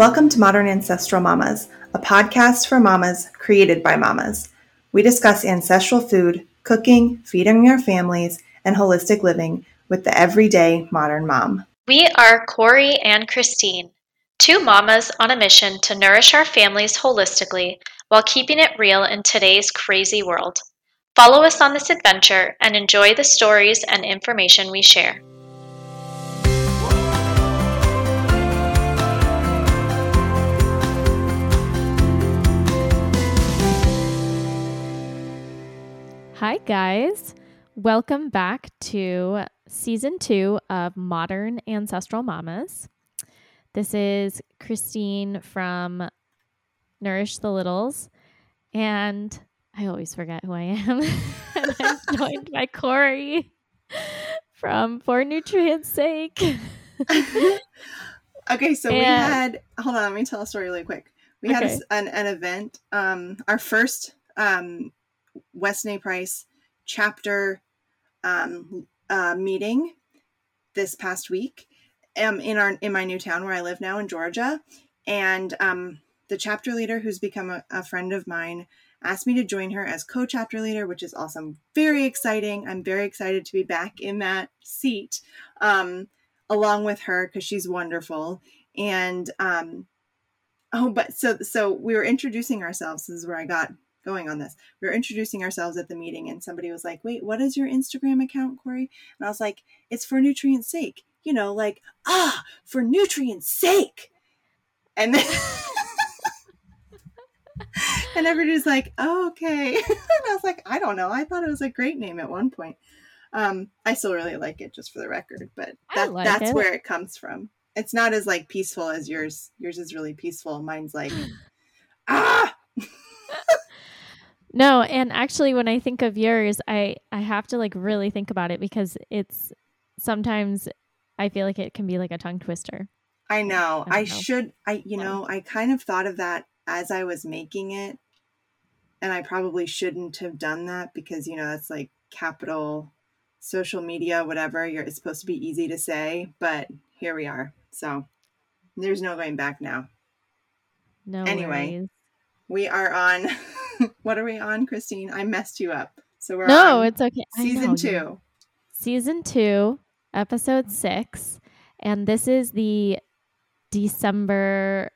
Welcome to Modern Ancestral Mamas, a podcast for mamas created by mamas. We discuss ancestral food, cooking, feeding our families, and holistic living with the everyday modern mom. We are Corey and Christine, two mamas on a mission to nourish our families holistically while keeping it real in today's crazy world. Follow us on this adventure and enjoy the stories and information we share. Hi, guys. Welcome back to season two of Modern Ancestral Mamas. This is Christine from Nourish the Littles, and I always forget who I am. and I'm joined by Corey from For Nutrients Sake. okay, so and, we had, hold on, let me tell a story really quick. We okay. had an, an event, um, our first um, Weston. Price chapter um, uh, meeting this past week um, in our in my new town where I live now in Georgia, and um, the chapter leader, who's become a, a friend of mine, asked me to join her as co-chapter leader, which is awesome, very exciting. I'm very excited to be back in that seat um, along with her because she's wonderful. And um, oh, but so so we were introducing ourselves. This is where I got going on this. We were introducing ourselves at the meeting, and somebody was like, Wait, what is your Instagram account, Corey? And I was like, It's for nutrient sake. You know, like, ah, for nutrient sake. And then. and everybody's like, oh, okay. and I was like, I don't know. I thought it was a great name at one point. Um, I still really like it, just for the record, but that, like that's it. where it comes from. It's not as like peaceful as yours. Yours is really peaceful. Mine's like, ah. No, and actually when I think of yours, I I have to like really think about it because it's sometimes I feel like it can be like a tongue twister. I know. I, I know. should I you know, I kind of thought of that as I was making it. And I probably shouldn't have done that because you know, that's like capital social media whatever. You're it's supposed to be easy to say, but here we are. So there's no going back now. No. Anyway, worries. we are on what are we on, Christine? I messed you up. So we're no, it's okay. Season two. Season two, episode six, and this is the December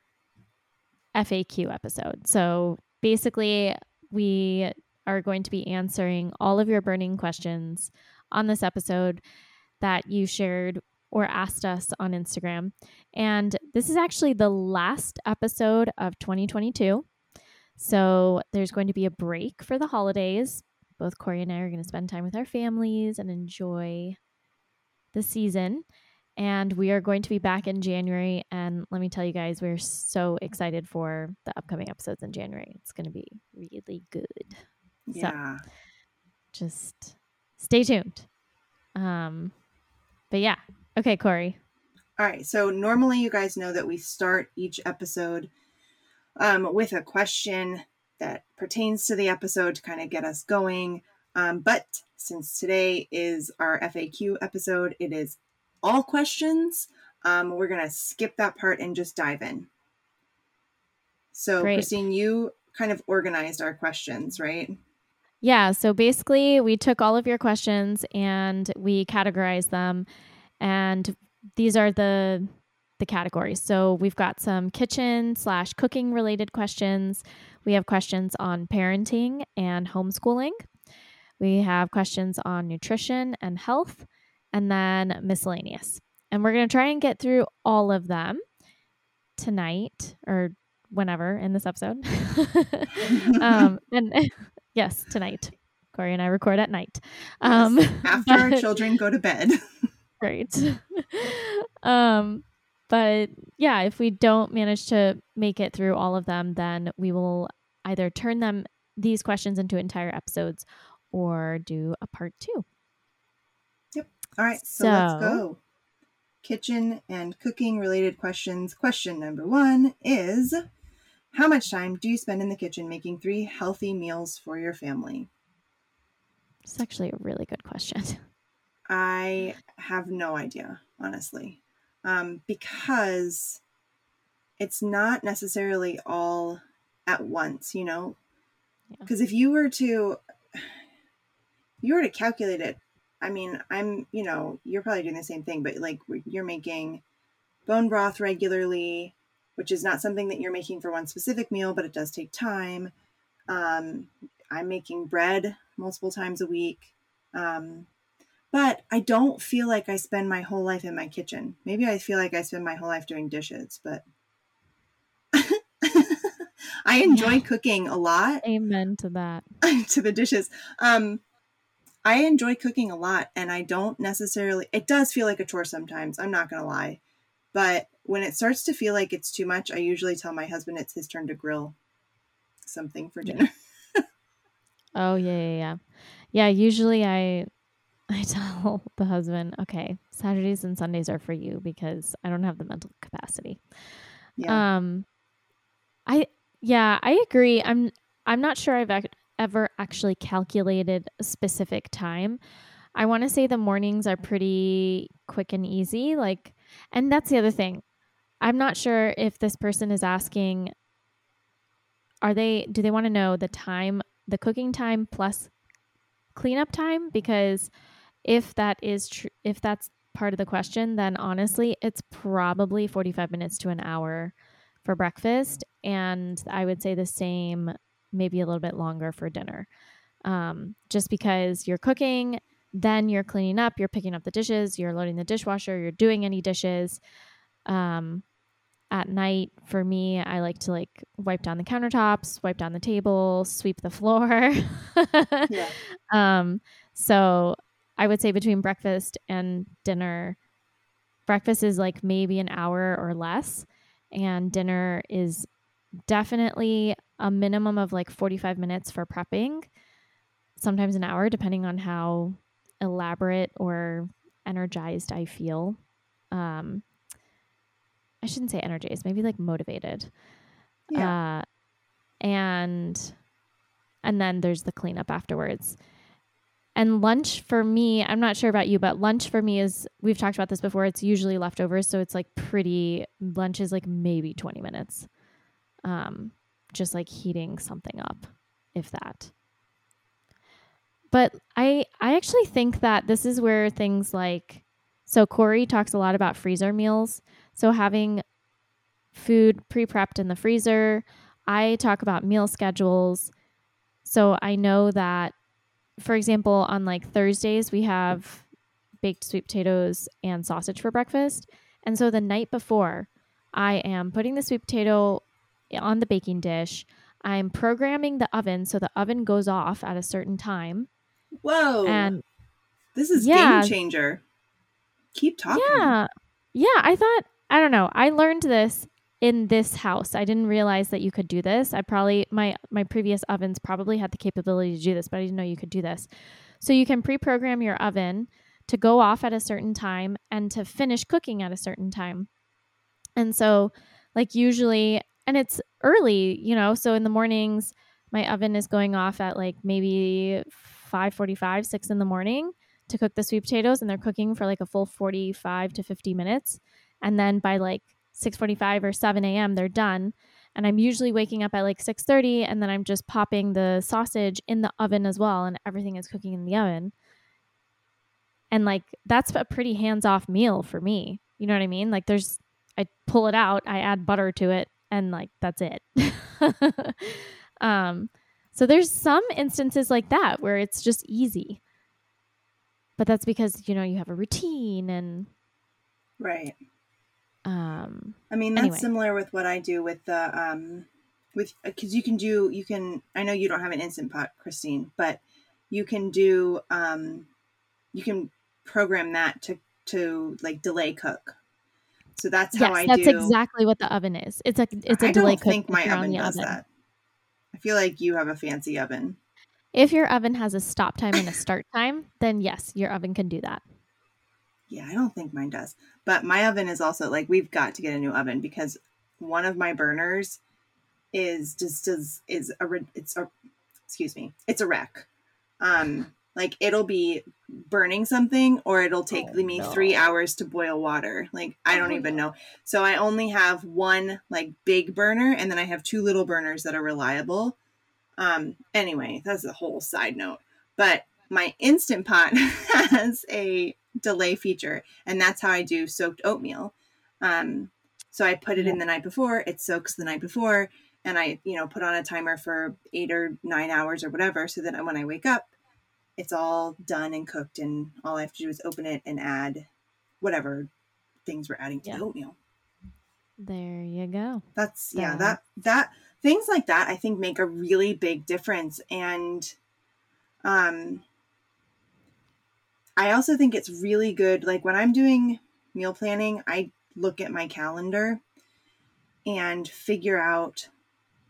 FAQ episode. So basically, we are going to be answering all of your burning questions on this episode that you shared or asked us on Instagram. And this is actually the last episode of 2022. So there's going to be a break for the holidays. Both Corey and I are going to spend time with our families and enjoy the season. And we are going to be back in January. And let me tell you guys, we're so excited for the upcoming episodes in January. It's going to be really good. Yeah. So just stay tuned. Um, but yeah. Okay, Corey. All right. So normally you guys know that we start each episode um, with a question that pertains to the episode to kind of get us going. Um, but since today is our FAQ episode, it is all questions. Um, we're going to skip that part and just dive in. So, Great. Christine, you kind of organized our questions, right? Yeah. So basically, we took all of your questions and we categorized them. And these are the the categories. So we've got some kitchen slash cooking related questions. We have questions on parenting and homeschooling. We have questions on nutrition and health, and then miscellaneous. And we're going to try and get through all of them tonight or whenever in this episode. um, and yes, tonight. Corey and I record at night. Um, yes, after but, our children go to bed. great. um, but yeah, if we don't manage to make it through all of them, then we will either turn them these questions into entire episodes or do a part two. Yep. All right. So, so let's go. Kitchen and cooking related questions. Question number one is How much time do you spend in the kitchen making three healthy meals for your family? It's actually a really good question. I have no idea, honestly um, because it's not necessarily all at once, you know? Because yeah. if you were to you were to calculate it, I mean, I'm, you know, you're probably doing the same thing, but like you're making bone broth regularly, which is not something that you're making for one specific meal, but it does take time. Um, I'm making bread multiple times a week. Um, but I don't feel like I spend my whole life in my kitchen. Maybe I feel like I spend my whole life doing dishes, but I enjoy yeah. cooking a lot. Amen to that. to the dishes. Um, I enjoy cooking a lot and I don't necessarily it does feel like a chore sometimes, I'm not going to lie. But when it starts to feel like it's too much, I usually tell my husband it's his turn to grill something for dinner. Yeah. oh, yeah, yeah, yeah. Yeah, usually I I tell the husband, "Okay, Saturdays and Sundays are for you because I don't have the mental capacity." Yeah. Um I yeah, I agree. I'm I'm not sure I've ever actually calculated a specific time. I want to say the mornings are pretty quick and easy. Like, and that's the other thing. I'm not sure if this person is asking, are they, do they want to know the time, the cooking time plus cleanup time? Because if that is true, if that's part of the question, then honestly, it's probably 45 minutes to an hour for breakfast. And I would say the same maybe a little bit longer for dinner. Um, just because you're cooking, then you're cleaning up, you're picking up the dishes, you're loading the dishwasher, you're doing any dishes. Um, at night, for me, I like to like wipe down the countertops, wipe down the table, sweep the floor. yeah. Um, so I would say between breakfast and dinner, breakfast is like maybe an hour or less, and dinner is definitely a minimum of like 45 minutes for prepping, sometimes an hour, depending on how elaborate or energized I feel. Um, I shouldn't say energized, maybe like motivated. Yeah. Uh, and and then there's the cleanup afterwards. And lunch for me, I'm not sure about you, but lunch for me is we've talked about this before. It's usually leftovers, so it's like pretty lunch is like maybe 20 minutes um, just like heating something up, if that. But I I actually think that this is where things like so Corey talks a lot about freezer meals. So having food pre-prepped in the freezer. I talk about meal schedules. So I know that for example, on like Thursdays we have baked sweet potatoes and sausage for breakfast. And so the night before, I am putting the sweet potato on the baking dish. I'm programming the oven so the oven goes off at a certain time. Whoa. And this is yeah, game changer. Keep talking. Yeah. Yeah, I thought I don't know. I learned this in this house. I didn't realize that you could do this. I probably my my previous ovens probably had the capability to do this, but I didn't know you could do this. So you can pre-program your oven to go off at a certain time and to finish cooking at a certain time. And so like usually and it's early, you know. So in the mornings, my oven is going off at like maybe 5:45, 6 in the morning to cook the sweet potatoes and they're cooking for like a full 45 to 50 minutes. And then by like 6:45 or 7 a.m. they're done. And I'm usually waking up at like 6:30 and then I'm just popping the sausage in the oven as well and everything is cooking in the oven. And like that's a pretty hands-off meal for me. You know what I mean? Like there's I pull it out, I add butter to it, and like that's it. um, so there's some instances like that where it's just easy. But that's because, you know, you have a routine and Right. Um I mean, that's anyway. similar with what I do with the um with cuz you can do you can I know you don't have an instant pot, Christine, but you can do um you can program that to to like delay cook so that's how yes, I that's do. exactly what the oven is. It's a it's a I delay cook. I think my oven does oven. that. I feel like you have a fancy oven. If your oven has a stop time and a start time, then yes, your oven can do that. Yeah, I don't think mine does. But my oven is also like we've got to get a new oven because one of my burners is just is is a it's a excuse me, it's a wreck. Um like it'll be burning something or it'll take Oh, me no. three hours to boil water. Like I don't Oh, even no. know. So I only have one like big burner and then I have two little burners that are reliable. Um anyway, that's a whole side note. But my instant pot has a delay feature and that's how I do soaked oatmeal. Um so I put it in the night before, it soaks the night before and I, you know, put on a timer for 8 or 9 hours or whatever so that when I wake up it's all done and cooked and all I have to do is open it and add whatever things we're adding to Yeah. the oatmeal. There you go. That's Yeah. that that things like that I think make a really big difference and um I also think it's really good like when I'm doing meal planning, I look at my calendar and figure out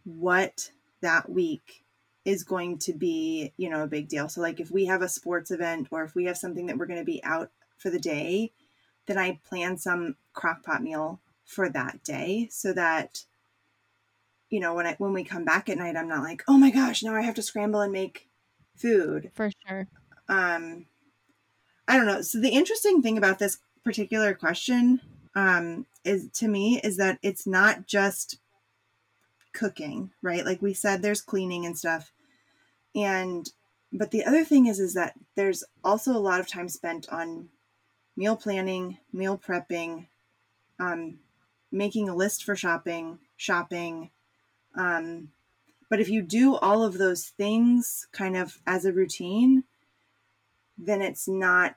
what that week is going to be, you know, a big deal. So like if we have a sports event or if we have something that we're going to be out for the day, then I plan some crock pot meal for that day so that you know when I when we come back at night I'm not like, "Oh my gosh, now I have to scramble and make food." For sure. um i don't know. So the interesting thing about this particular question um is to me is that it's not just cooking right? Like we said there's cleaning and stuff. And but the other thing is is that there's also a lot of time spent on meal planning meal prepping um making a list for shopping shopping. Um but if you do all of those things kind of as a routine then it's not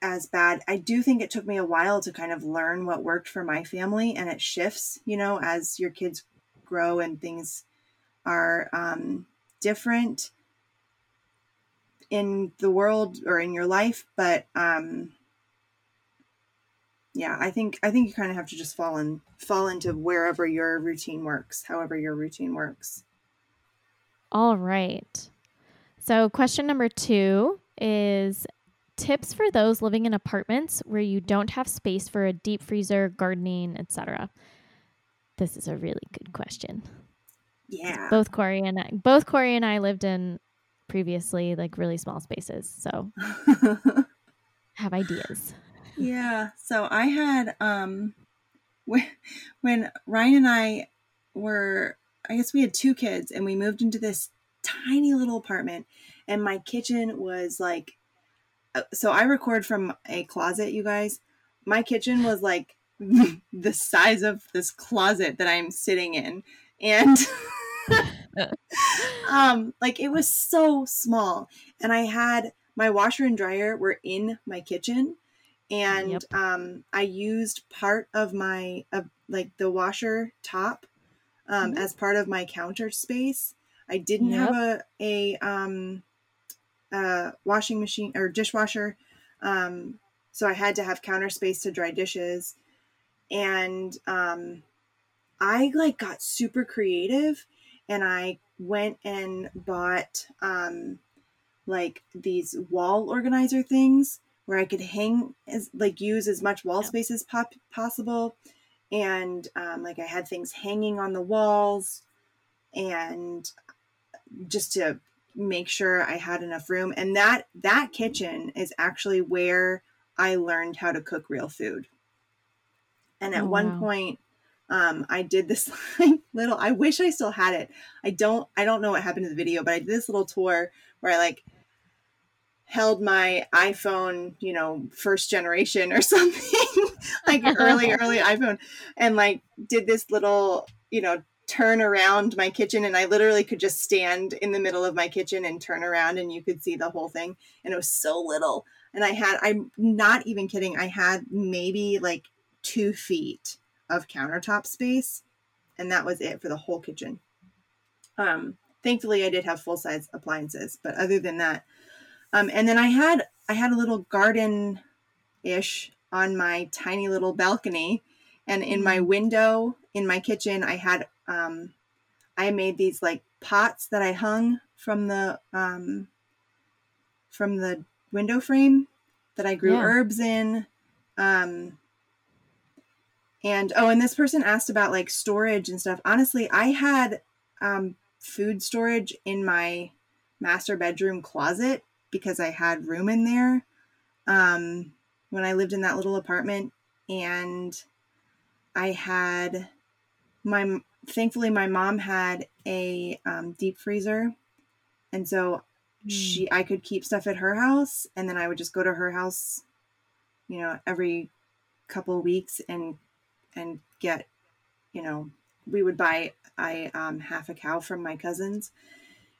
as bad. I do think it took me a while to kind of learn what worked for my family, and it shifts, you know, as your kids grow and things are um, different in the world or in your life. But um, yeah, I think I think you kind of have to just fall in fall into wherever your routine works, however your routine works. All right. So, question number two is tips for those living in apartments where you don't have space for a deep freezer, gardening, etc. This is a really good question. Yeah. Both Corey and I, both Corey and I lived in previously like really small spaces, so have ideas. Yeah. So I had um when when Ryan and I were I guess we had two kids and we moved into this tiny little apartment and my kitchen was like uh, so I record from a closet, you guys. My kitchen was like the size of this closet that I'm sitting in and um like it was so small and I had my washer and dryer were in my kitchen and Yep. um, I used part of my of like the washer top um, Mhm. as part of my counter space. I didn't have a a um, uh, washing machine or dishwasher, um, so I had to have counter space to dry dishes, and um, I like got super creative, and I went and bought um, like these wall organizer things where I could hang as like use as much wall Yeah. space as pop- possible, and um, like I had things hanging on the walls, and just to make sure I had enough room. And that that kitchen is actually where I learned how to cook real food. And at Oh, one wow. point, um, I did this like little. I wish I still had it. I don't. I don't know what happened to the video, but I did this little tour where I like held my iPhone, you know, first generation or something, like early, early iPhone, and like did this little, you know, turn around my kitchen. And I literally could just stand in the middle of my kitchen and turn around and you could see the whole thing. And it was so little. And I had, I'm not even kidding, I had maybe like two feet of countertop space. And that was it for the whole kitchen. Um, thankfully, I did have full size appliances, but other than that, um, and then I had I had a little garden ish on my tiny little balcony, and in my window in my kitchen, I had um, I made these like pots that I hung from the um, from the window frame that I grew Yeah. herbs in. Um, and oh, and this person asked about like storage and stuff. Honestly, I had um, food storage in my master bedroom closet because I had room in there um, when I lived in that little apartment. And I had my, thankfully, my mom had a um, deep freezer. And so she, I could keep stuff at her house. And then I would just go to her house, you know, every couple of weeks and, and get, you know, we would buy I um, half a cow from my cousins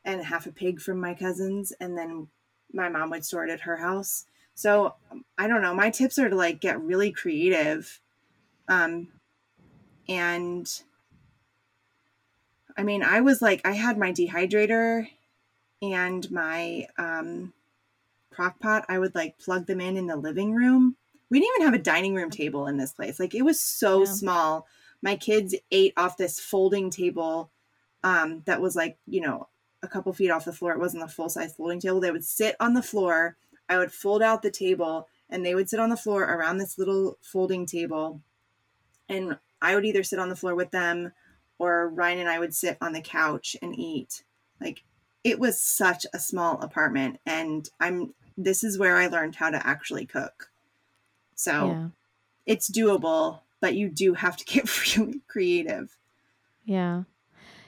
and half a pig from my cousins, and then my mom would store it at her house. So I don't know. My tips are to like get really creative, um, and I mean, I was like, I had my dehydrator and my um, crock pot. I would like plug them in in the living room. We didn't even have a dining room table in this place. Like it was so yeah. small my kids ate off this folding table um, that was like, you know, a couple feet off the floor. It wasn't a full size folding table. They would sit on the floor. I would fold out the table and they would sit on the floor around this little folding table. And I would either sit on the floor with them or Ryan and I would sit on the couch and eat. Like it was such a small apartment. And I'm, this is where I learned how to actually cook. So yeah. it's doable but you do have to get really creative. Yeah.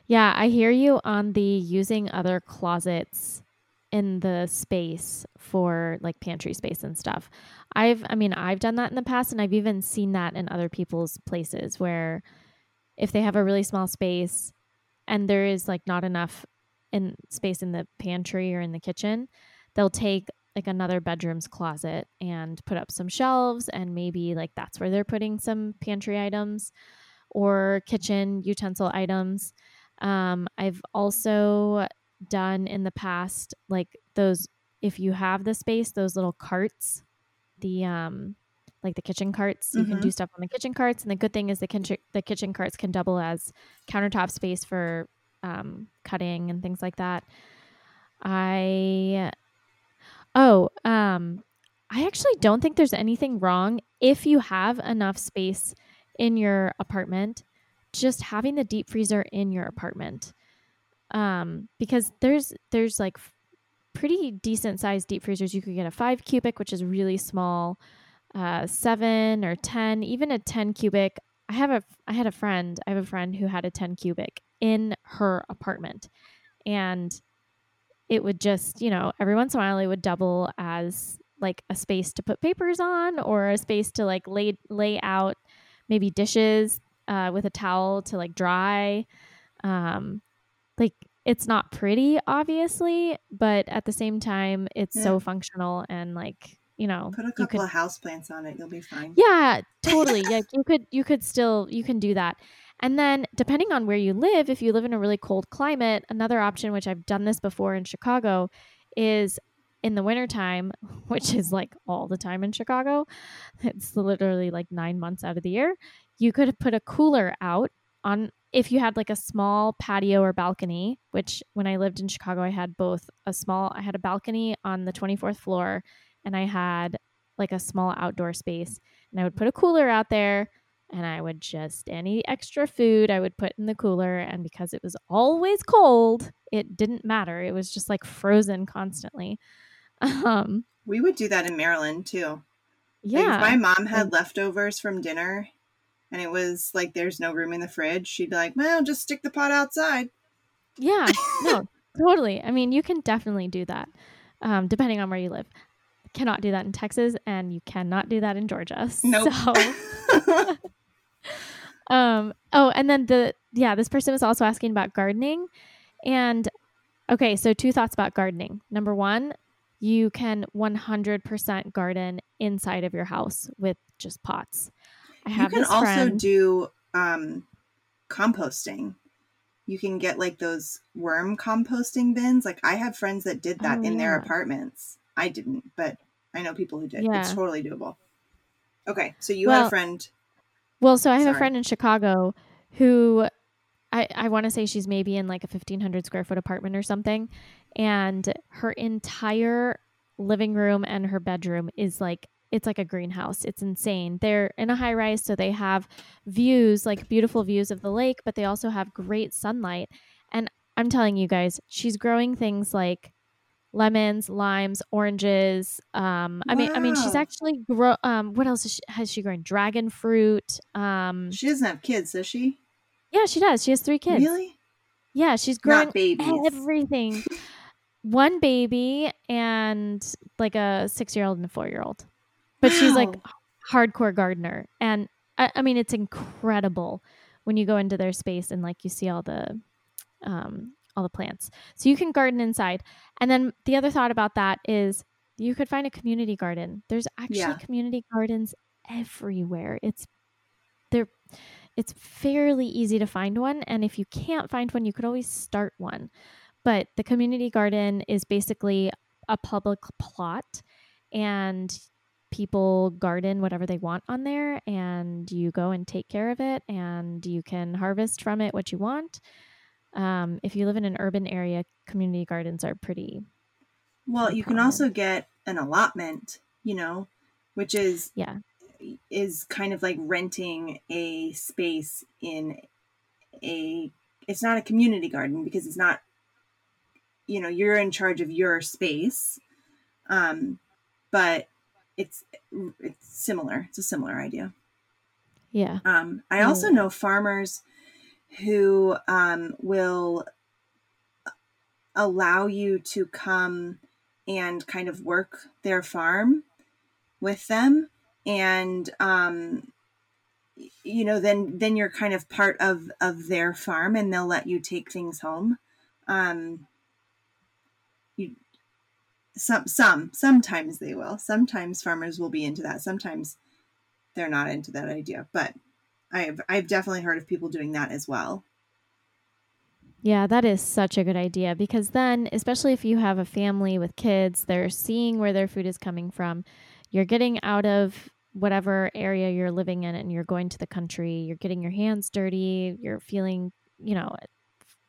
Yeah, I hear you on the using other closets in the space for like pantry space and stuff. I've I mean, I've done that in the past and I've even seen that in other people's places where if they have a really small space and there is like not enough in space in the pantry or in the kitchen, they'll take like another bedroom's closet and put up some shelves and maybe like that's where they're putting some pantry items or kitchen utensil items. Um, I've also done in the past like those if you have the space, those little carts, the um like the kitchen carts, you mm-hmm. can do stuff on the kitchen carts. And the good thing is the kitchen the kitchen carts can double as countertop space for um, cutting and things like that. I Oh, um, I actually don't think there's anything wrong if you have enough space in your apartment, just having the deep freezer in your apartment. Um, because there's there's like pretty decent sized deep freezers. You could get a five cubic, which is really small, uh, seven or ten, even a ten cubic. I have a I had a friend. I have a friend who had a ten cubic in her apartment, and it would just, you know, every once in a while it would double as like a space to put papers on or a space to like lay lay out maybe dishes uh, with a towel to like dry. Um, like it's not pretty, obviously, but at the same time, it's yeah. so functional and like you know, put a couple could, of house plants on it, you'll be fine. Yeah, totally. yeah, you could you could still you can do that. And then, depending on where you live, if you live in a really cold climate, another option, which I've done this before in Chicago, is in the wintertime, which is like all the time in Chicago, it's literally like nine months out of the year, you could put a cooler out on if you had like a small patio or balcony, which when I lived in Chicago, I had both a small, I had a balcony on the 24th floor and I had like a small outdoor space. And I would put a cooler out there and I would just any extra food I would put in the cooler and because it was always cold, it didn't matter. It was just like frozen constantly. Um we would do that in Maryland too. Yeah. Like if my mom had leftovers from dinner and it was like there's no room in the fridge, she'd be like, "Well, just stick the pot outside." Yeah. No, totally. I mean, you can definitely do that. Um, depending on where you live. Cannot do that in Texas and you cannot do that in Georgia. Nope. So um oh and then the yeah this person was also asking about gardening and okay so two thoughts about gardening number one you can 100% garden inside of your house with just pots i have you can also friend, do um composting you can get like those worm composting bins like i have friends that did that oh, in yeah. their apartments i didn't but i know people who did yeah. it's totally doable okay so you well, had a friend well, so I have Sorry. a friend in Chicago who I, I want to say she's maybe in like a 1500 square foot apartment or something. And her entire living room and her bedroom is like, it's like a greenhouse. It's insane. They're in a high rise, so they have views, like beautiful views of the lake, but they also have great sunlight. And I'm telling you guys, she's growing things like lemons, limes, oranges. Um, I mean, I mean, she's actually grow. Um, what else is she, has she grown? Dragon fruit. Um, She doesn't have kids, does she? yeah, she does. She has three kids. Really? Yeah, she's babies. everything. One baby and like a six year old and a four year old. But she's like hardcore gardener. And I, I mean, it's incredible when you go into their space and like you see all the um, all the plants. So you can garden inside. And then the other thought about that is you could find a community garden. There's actually Yeah. community gardens everywhere. It's they're it's fairly easy to find one and if you can't find one you could always start one. But the community garden is basically a public plot and people garden whatever they want on there and you go and take care of it and you can harvest from it what you want. Um, if you live in an urban area, community gardens are pretty Well, pretty you can also get an allotment, you know, which is yeah. is kind of like renting a space in a it's not a community garden because it's not you know, you're in charge of your space. Um but it's it's similar. It's a similar idea. Yeah. Um, I also know farmers who um, will allow you to come and kind of work their farm with them, and um, you know, then then you're kind of part of of their farm, and they'll let you take things home. Um, you some some sometimes they will. Sometimes farmers will be into that. Sometimes they're not into that idea, but I've I've definitely heard of people doing that as well. Yeah, that is such a good idea because then, especially if you have a family with kids, they're seeing where their food is coming from. You're getting out of whatever area you're living in and you're going to the country. You're getting your hands dirty. You're feeling, you know,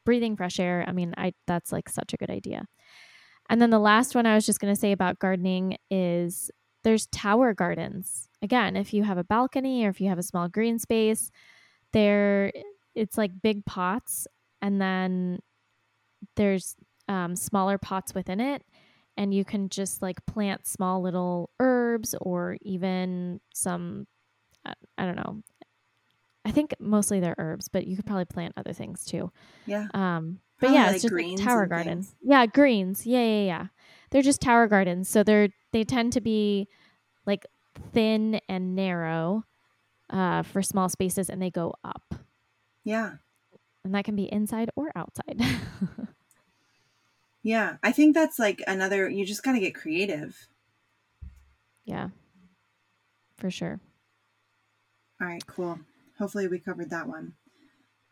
breathing fresh air. I mean, I that's like such a good idea. And then the last one I was just going to say about gardening is there's tower gardens. Again, if you have a balcony or if you have a small green space, there it's like big pots and then there's um, smaller pots within it and you can just like plant small little herbs or even some I, I don't know. I think mostly they're herbs but you could probably plant other things too. Yeah. um but Probably yeah like it's just like tower gardens yeah greens. Yeah yeah yeah. They're just tower gardens. So they're they tend to be like thin and narrow uh, for small spaces and they go up Yeah. and that can be inside or outside Yeah. I think that's like another you just gotta get creative. yeah for sure All right, cool. Hopefully we covered that one.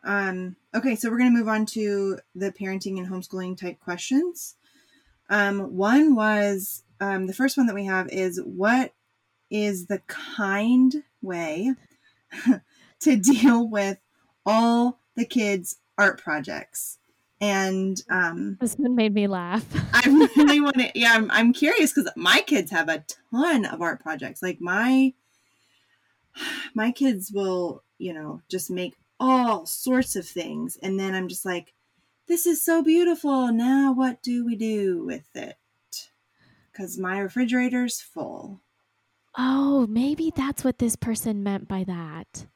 Um, okay, so we're gonna move on to the parenting and homeschooling type questions. Um, one was um, the first one that we have is what is the kind way to deal with all the kids' art projects? And um, This one made me laugh. I really want to. Yeah, I'm, I'm curious because my kids have a ton of art projects. Like my my kids will, you know, just make all sorts of things, and then I'm just like, this is so beautiful. Now what do we do with it? Because my refrigerator's full. Oh, maybe that's what this person meant by that.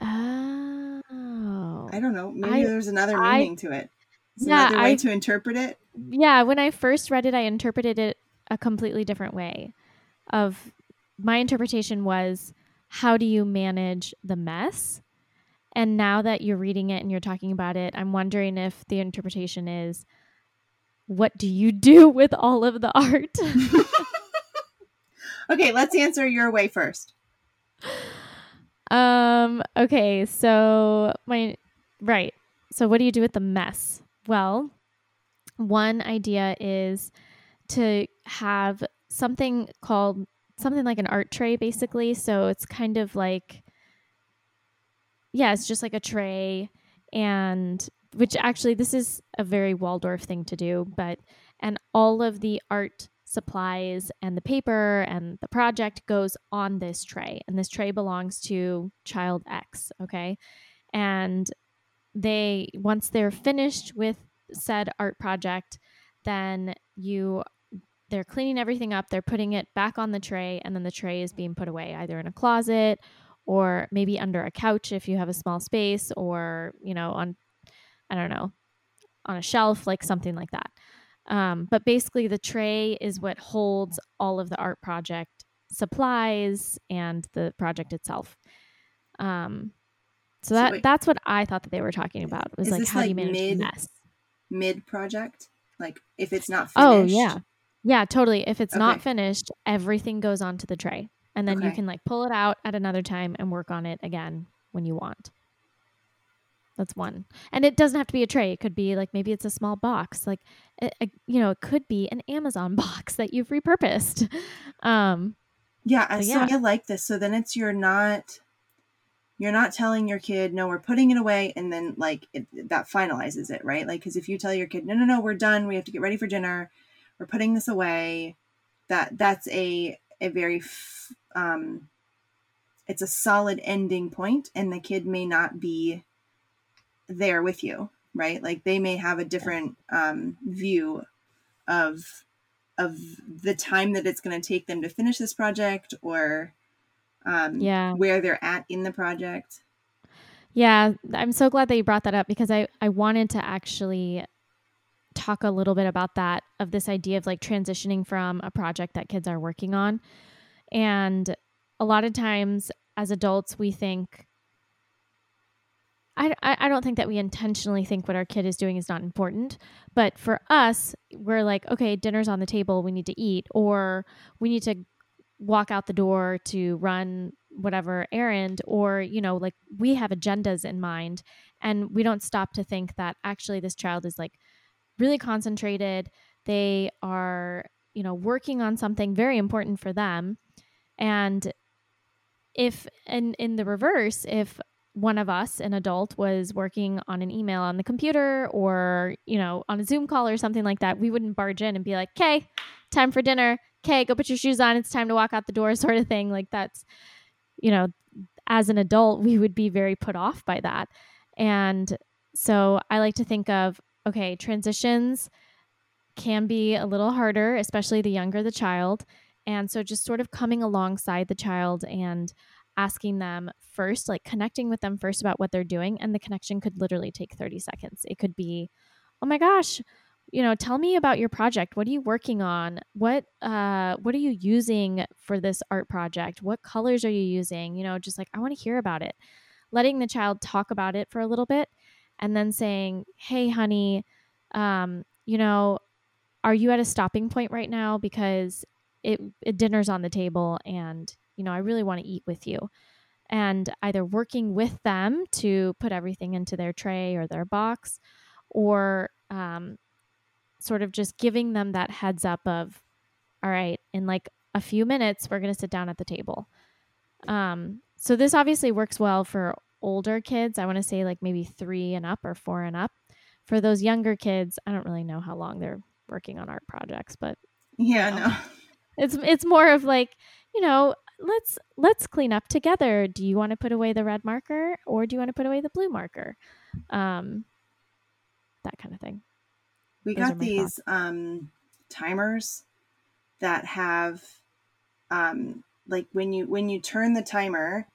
Oh. I don't know. Maybe I- there's another I- meaning to it. It's Yeah, another way I- to interpret it. yeah, when I first read it, I interpreted it a completely different way. Of my interpretation was, how do you manage the mess? And now that you're reading it and you're talking about it, I'm wondering if the interpretation is, what do you do with all of the art? Okay, let's answer your way first. Um, okay, so my right. So what do you do with the mess? Well, one idea is to have something called something like an art tray basically. So it's kind of like yeah, it's just like a tray and which actually this is a very Waldorf thing to do, but and all of the art supplies and the paper and the project goes on this tray and this tray belongs to child x okay and they once they're finished with said art project then you they're cleaning everything up, they're putting it back on the tray, and then the tray is being put away either in a closet or maybe under a couch if you have a small space, or, you know, on, I don't know, on a shelf, like something like that. Um, but basically, the tray is what holds all of the art project supplies and the project itself. Um, so, so that wait, that's what I thought that they were talking about. Was like how like do you manage mid, mess? Mid project, like if it's not finished. Oh yeah, yeah, totally. If it's okay. not finished, everything goes onto the tray. And then okay. you can like pull it out at another time and work on it again when you want. That's one. And it doesn't have to be a tray. It could be like maybe it's a small box. Like, a, a, you know, it could be an Amazon box that you've repurposed. Um, yeah, so, yeah. I like this. So then it's you're not you're not telling your kid no we're putting it away and then like it, that finalizes it right like because if you tell your kid no no no we're done we have to get ready for dinner we're putting this away that that's a a very um it's a solid ending point and the kid may not be there with you right? Like they may have a different um view of of the time that it's going to take them to finish this project or um yeah. where they're at in the project. Yeah i'm so glad that you brought that up because i i wanted to actually talk a little bit about that of this idea of like transitioning from a project that kids are working on. And a lot of times as adults, we think, I, I don't think that we intentionally think what our kid is doing is not important. But for us, we're like, okay, dinner's on the table, we need to eat, or we need to walk out the door to run whatever errand, or, you know, like we have agendas in mind. And we don't stop to think that actually this child is like really concentrated. They are, you know, working on something very important for them. And if and in the reverse, if one of us, an adult, was working on an email on the computer or, you know, on a Zoom call or something like that, we wouldn't barge in and be like, okay, time for dinner. Okay, go put your shoes on. It's time to walk out the door, sort of thing. Like that's, you know, as an adult, we would be very put off by that. And so I like to think of okay, transitions can be a little harder, especially the younger the child. And so just sort of coming alongside the child and asking them first, like connecting with them first about what they're doing. And the connection could literally take 30 seconds. It could be, oh my gosh, you know, tell me about your project. What are you working on? What uh what are you using for this art project? What colors are you using? You know, just like I want to hear about it. Letting the child talk about it for a little bit and then saying, "Hey, honey, um, you know, are you at a stopping point right now because it, it dinner's on the table and you know I really want to eat with you." And either working with them to put everything into their tray or their box, or um, sort of just giving them that heads up of, all right, in like a few minutes, we're going to sit down at the table. Um, so this obviously works well for older kids, I want to say like maybe three and up or four and up. For those younger kids, I don't really know how long they're working on art projects, but yeah, you know, no. It's it's more of like, you know, let's let's clean up together. Do you want to put away the red marker or do you want to put away the blue marker? Um that kind of thing. We Those got these um timers that have um like when you when you turn the timer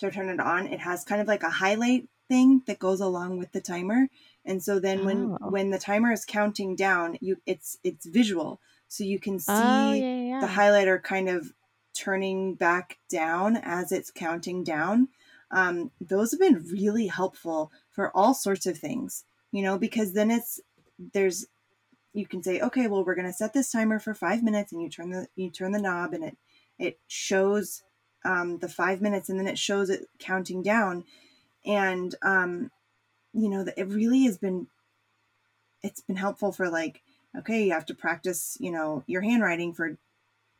to turn it on, it has kind of like a highlight thing that goes along with the timer. And so then when oh. when the timer is counting down, you it's it's visual. So you can see oh, yeah, yeah. the highlighter kind of turning back down as it's counting down. Um, those have been really helpful for all sorts of things, you know, because then it's there's you can say, okay, well, we're going to set this timer for five minutes, and you turn the you turn the knob, and it it shows um, the five minutes and then it shows it counting down and um, you know it really has been it's been helpful for like okay you have to practice you know your handwriting for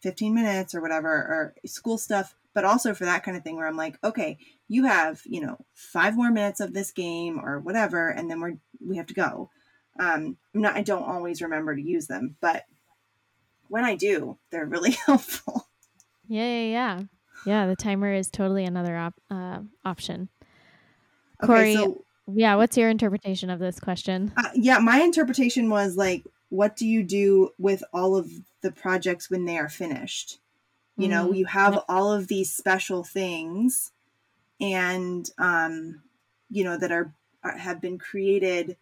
15 minutes or whatever or school stuff but also for that kind of thing where i'm like okay you have you know five more minutes of this game or whatever and then we're we have to go um I'm not i don't always remember to use them but when i do they're really helpful yeah yeah yeah yeah, the timer is totally another op- uh, option. Corey, okay, so, yeah, what's your interpretation of this question? Uh, yeah, my interpretation was like what do you do with all of the projects when they are finished? You know, Mhm. you have all of these special things and um you know that are, are have been created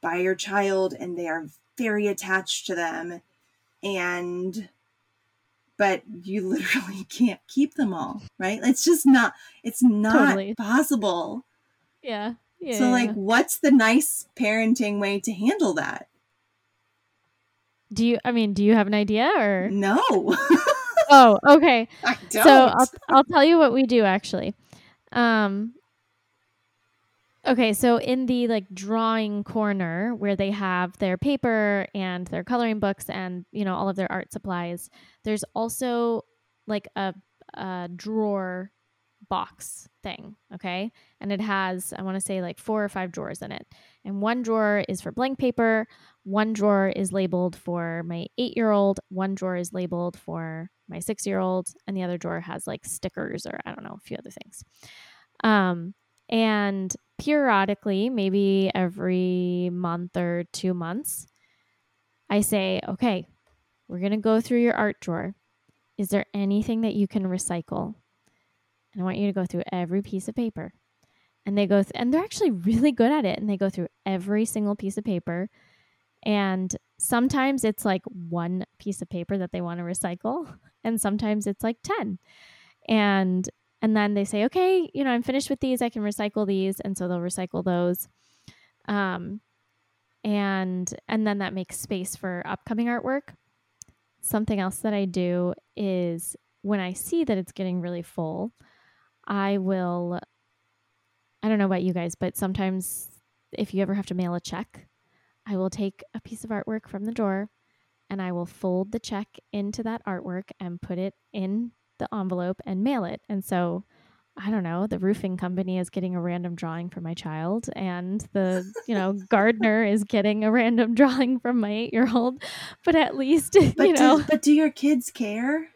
by your child and they are very attached to them and but you literally can't keep them all right it's just not it's not Totally. possible Yeah. Yeah. so like what's the nice parenting way to handle that do you? I mean, do you have an idea or? no Oh, okay. i don't So I'll I'll tell you what we do actually. Um. Okay, so in the like drawing corner where they have their paper and their coloring books and you know all of their art supplies, there's also like a, a drawer box thing. Okay, and it has I want to say like four or five drawers in it, and one drawer is for blank paper, one drawer is labeled for my eight year old, one drawer is labeled for my six year old, and the other drawer has like stickers or I don't know, a few other things. Um, and periodically, maybe every month or two months, I say, okay, we're going to go through your art drawer. Is there anything that you can recycle? And I want you to go through every piece of paper. And they go, th- and they're actually really good at it. And they go through every single piece of paper. And sometimes it's like one piece of paper that they want to recycle, and sometimes it's like 10. And and then they say, okay, you know, I'm finished with these. I can recycle these, and so they'll recycle those. Um, and and then that makes space for upcoming artwork. Something else that I do is when I see that it's getting really full, I will. I don't know about you guys, but sometimes if you ever have to mail a check, I will take a piece of artwork from the drawer and I will fold the check into that artwork and put it in the envelope and mail it. And so, I don't know, the roofing company is getting a random drawing from my child, and the, you know, gardener is getting a random drawing from my eight year old. But at least, but you know, do, but do your kids care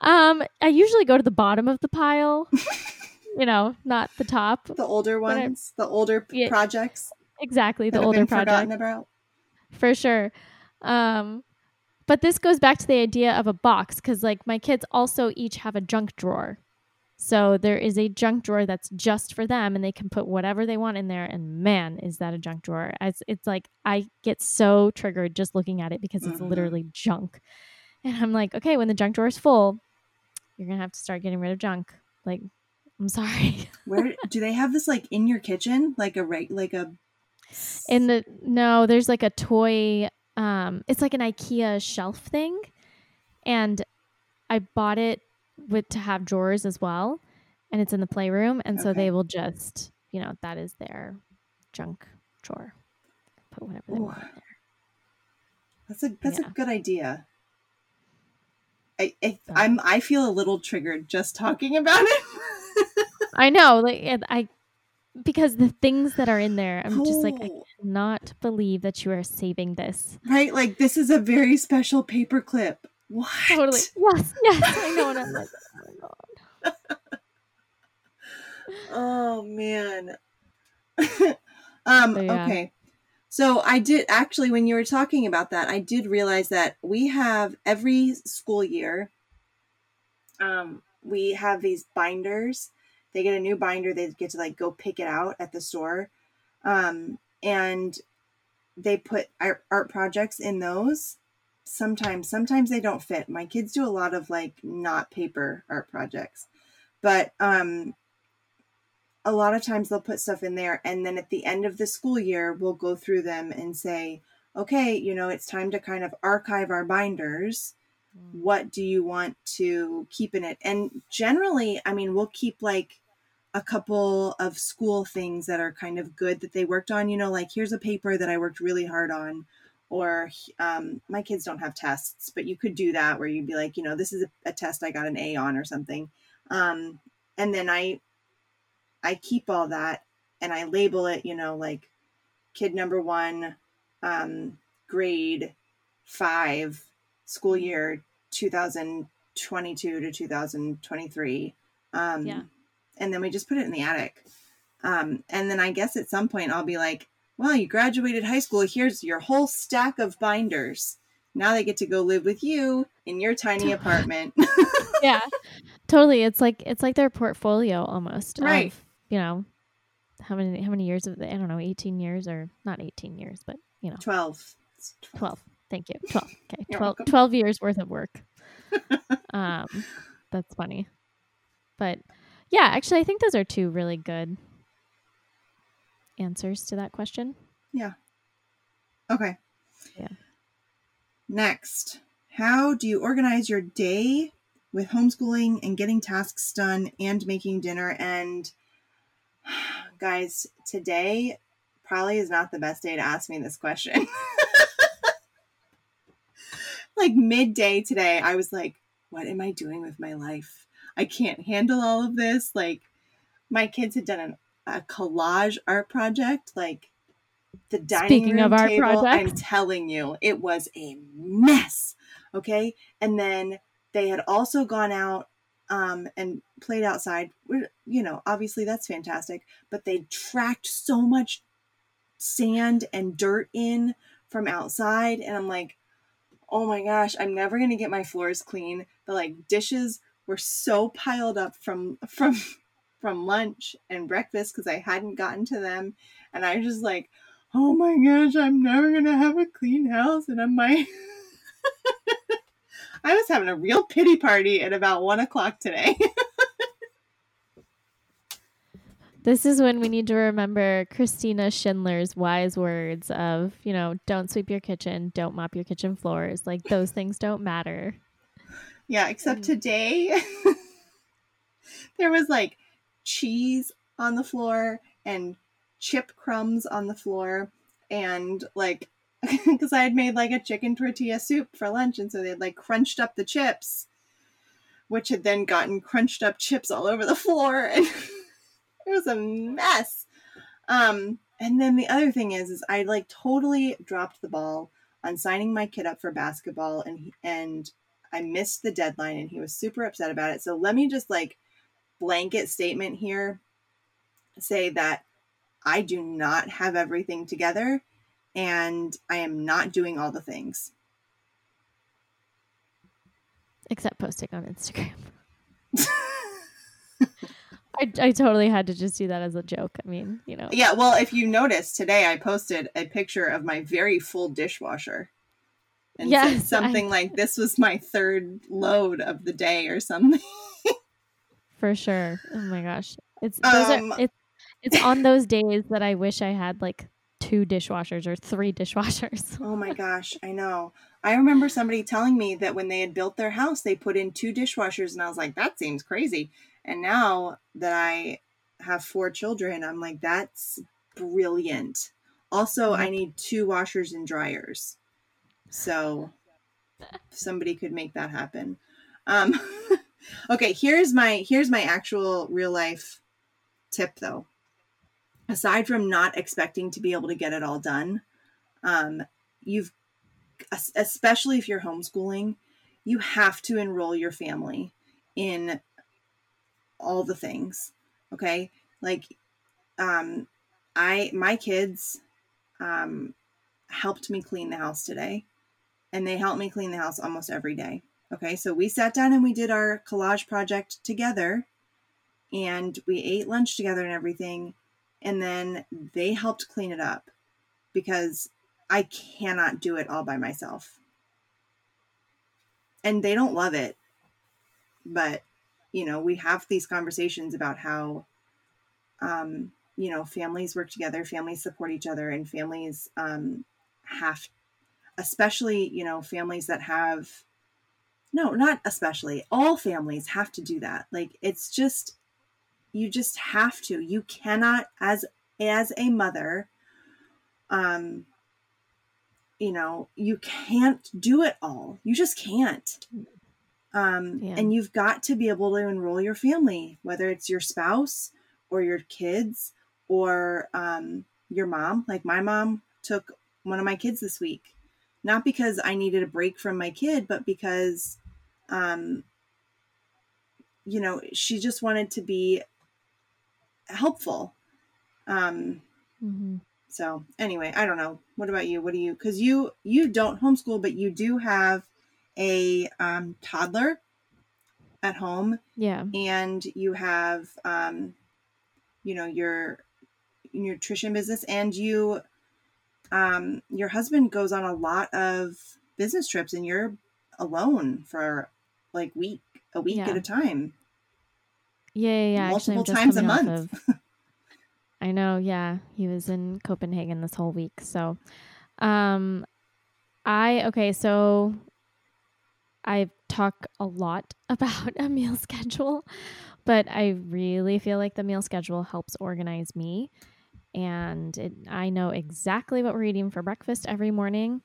um, I usually go to the bottom of the pile, you know, not the top. the older ones the older Yeah. projects Exactly, the older project. about for sure. Um, but this goes back to the idea of a box because, like, my kids also each have a junk drawer. So there is a junk drawer that's just for them, and they can put whatever they want in there. And man, is that a junk drawer? It's, it's like I get so triggered just looking at it because it's Mhm. literally junk. And I'm like, okay, when the junk drawer is full, you're gonna have to start getting rid of junk. Like, I'm sorry. where do they have this like in your kitchen like a reg like a In the no, there's like a toy. Um, it's like an IKEA shelf thing, and I bought it with to have drawers as well, and it's in the playroom, and so they will just, you know, that is their junk drawer. Put whatever they Ooh. want in there. That's a that's Yeah. a good idea. I, I i'm I feel a little triggered just talking about it. I know, like I, because the things that are in there, I'm just like, I cannot believe that you are saving this. right, like this is a very special paper clip. What? Totally. Yes, yes, I know. And I'm like, oh my god. Oh man. um So, yeah. okay. So I did actually when you were talking about that, I did realize that we have every school year um we have these binders. They get a new binder, they get to like go pick it out at the store. Um and they put art, art projects in those. Sometimes sometimes they don't fit. My kids do a lot of like not paper art projects. But um a lot of times they'll put stuff in there and then at the end of the school year we'll go through them and say okay you know it's time to kind of archive our binders what do you want to keep in it and generally i mean we'll keep like a couple of school things that are kind of good that they worked on you know like here's a paper that i worked really hard on or um, my kids don't have tests but you could do that where you'd be like you know this is a, a test i got an a on or something um, and then i I keep all that and I label it, you know, like kid number one, um, grade five, school year 2022 to 2023. Um, Yeah. And then we just put it in the attic. Um, and then I guess at some point I'll be like, well, you graduated high school. Here's your whole stack of binders. Now they get to go live with you in your tiny apartment. yeah, totally. It's like it's like their portfolio almost. Right. Of, you know, how many how many years of the, I don't know, eighteen years or not eighteen years, but you know, 12. 12. 12. Thank you. 12. Okay. 12, 12 years worth of work. um, that's funny. But yeah, actually, I think those are two really good answers to that question. Yeah. Okay. Yeah. Next, how do you organize your day with homeschooling and getting tasks done and making dinner? And guys, today probably is not the best day to ask me this question. like midday today, I was like, what am I doing with my life? I can't handle all of this. Like, my kids had done an, a collage art project. Like, the dining Speaking room of art table, projects. I'm telling you, it was a mess. Okay. And then they had also gone out um, and played outside. You know, obviously that's fantastic, but they tracked so much sand and dirt in from outside. And I'm like, oh my gosh, I'm never going to get my floors clean. The like dishes were so piled up from, from, from lunch and breakfast because I hadn't gotten to them. And I was just like, oh my gosh, I'm never to have a clean house. And I'm my, I was having a real pity party at about one o'clock today. This is when we need to remember Christina Schindler's wise words of, you know, don't sweep your kitchen, don't mop your kitchen floors. Like those things don't matter. Yeah, except today there was like cheese on the floor and chip crumbs on the floor and like because I had made like a chicken tortilla soup for lunch and so they had like crunched up the chips which had then gotten crunched up chips all over the floor and it was a mess. Um, and then the other thing is, is I like totally dropped the ball on signing my kid up for basketball, and and I missed the deadline, and he was super upset about it. So let me just like blanket statement here, say that I do not have everything together, and I am not doing all the things. Except posting on Instagram. I, I totally had to just do that as a joke. I mean, you know. Yeah, well, if you notice today, I posted a picture of my very full dishwasher. And yes, said something I... like this was my third load of the day or something. For sure. Oh my gosh. It's um, are, it's it's on those days that I wish I had like two dishwashers or three dishwashers. oh my gosh, I know. I remember somebody telling me that when they had built their house, they put in two dishwashers, and I was like, that seems crazy. And now that I have four children, I'm like, that's brilliant. Also, I need two washers and dryers. So somebody could make that happen. Um, okay, here's my here's my actual real life tip though. Aside from not expecting to be able to get it all done, um, you've especially if you're homeschooling, you have to enroll your family in all the things. Okay. Like, um, I, my kids, um, helped me clean the house today and they helped me clean the house almost every day. Okay. So we sat down and we did our collage project together and we ate lunch together and everything. And then they helped clean it up because I cannot do it all by myself. And they don't love it, but you know, we have these conversations about how, um, you know, families work together, families support each other, and families um, have, especially, you know, families that have, no, not especially, all families have to do that. Like, it's just, you just have to. You cannot, as as a mother, um, you know, you can't do it all. You just can't. Um, yeah. And you've got to be able to enroll your family, whether it's your spouse or your kids or um, your mom. Like my mom took one of my kids this week, not because I needed a break from my kid, but because, um, you know, she just wanted to be helpful. Um, mm-hmm. So anyway, I don't know. What about you? What do you? Because you you don't homeschool, but you do have a um, toddler at home. Yeah. And you have, um, you know, your nutrition business, and you, um, your husband goes on a lot of business trips, and you're alone for like week a week yeah. at a time. Yeah, yeah, yeah. multiple Actually, times a month. Of, I know. Yeah, he was in Copenhagen this whole week. So, um, I okay. So I talk a lot about a meal schedule, but I really feel like the meal schedule helps organize me. And it, I know exactly what we're eating for breakfast every morning.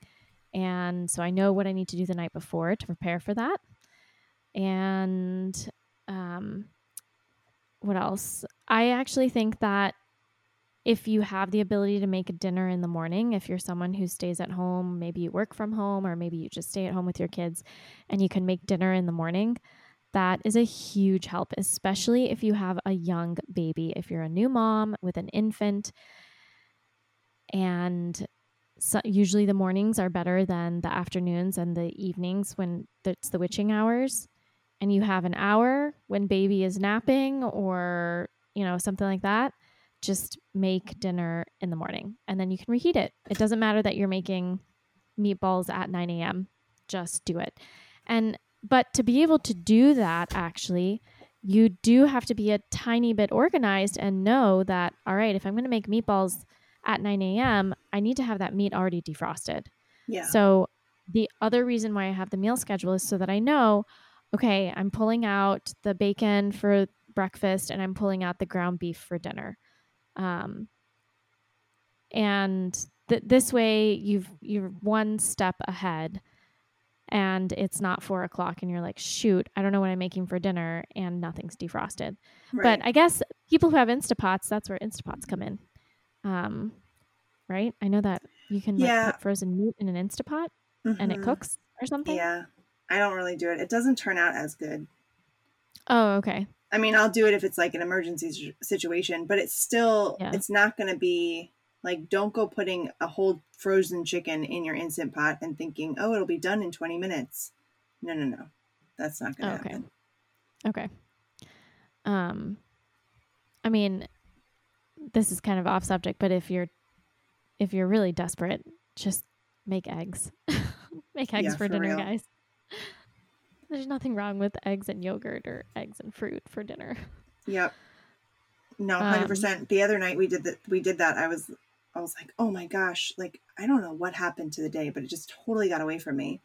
And so I know what I need to do the night before to prepare for that. And um, what else? I actually think that if you have the ability to make a dinner in the morning, if you're someone who stays at home, maybe you work from home or maybe you just stay at home with your kids and you can make dinner in the morning, that is a huge help, especially if you have a young baby. If you're a new mom with an infant, and so usually the mornings are better than the afternoons and the evenings when it's the witching hours, and you have an hour when baby is napping or you know something like that just make dinner in the morning and then you can reheat it. It doesn't matter that you're making meatballs at 9 a.m., just do it. And but to be able to do that, actually, you do have to be a tiny bit organized and know that, all right, if I'm going to make meatballs at 9 a.m., I need to have that meat already defrosted. Yeah. So the other reason why I have the meal schedule is so that I know, okay, I'm pulling out the bacon for breakfast and I'm pulling out the ground beef for dinner. Um, and th- this way you've you're one step ahead and it's not four o'clock and you're like shoot i don't know what i'm making for dinner and nothing's defrosted right. but i guess people who have instapots that's where instapots come in um, right i know that you can yeah. like, put frozen meat in an instapot mm-hmm. and it mm-hmm. cooks or something yeah i don't really do it it doesn't turn out as good oh okay I mean, I'll do it if it's like an emergency situation, but it's still yeah. it's not going to be like don't go putting a whole frozen chicken in your instant pot and thinking, "Oh, it'll be done in 20 minutes." No, no, no. That's not going to okay. happen. Okay. Um I mean, this is kind of off subject, but if you're if you're really desperate, just make eggs. make eggs yeah, for, for, dinner, real. guys. There's nothing wrong with eggs and yogurt or eggs and fruit for dinner. Yep. No, hundred um, percent. The other night we did that. We did that. I was, I was like, oh my gosh, like I don't know what happened to the day, but it just totally got away from me.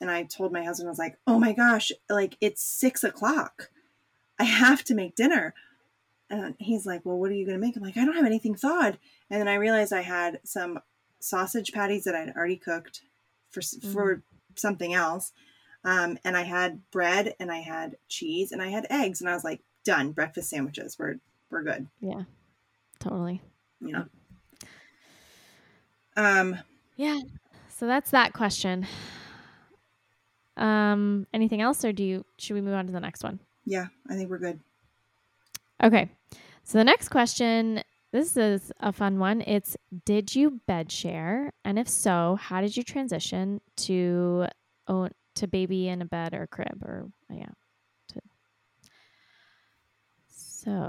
And I told my husband, I was like, oh my gosh, like it's six o'clock. I have to make dinner. And he's like, well, what are you going to make? I'm like, I don't have anything thawed. And then I realized I had some sausage patties that I'd already cooked for mm-hmm. for something else. Um, and I had bread and I had cheese and I had eggs and I was like, done. Breakfast sandwiches. We're we're good. Yeah. Totally. Yeah. Um Yeah. So that's that question. Um anything else or do you should we move on to the next one? Yeah, I think we're good. Okay. So the next question this is a fun one. It's did you bed share? And if so, how did you transition to own to baby in a bed or crib or yeah. To... So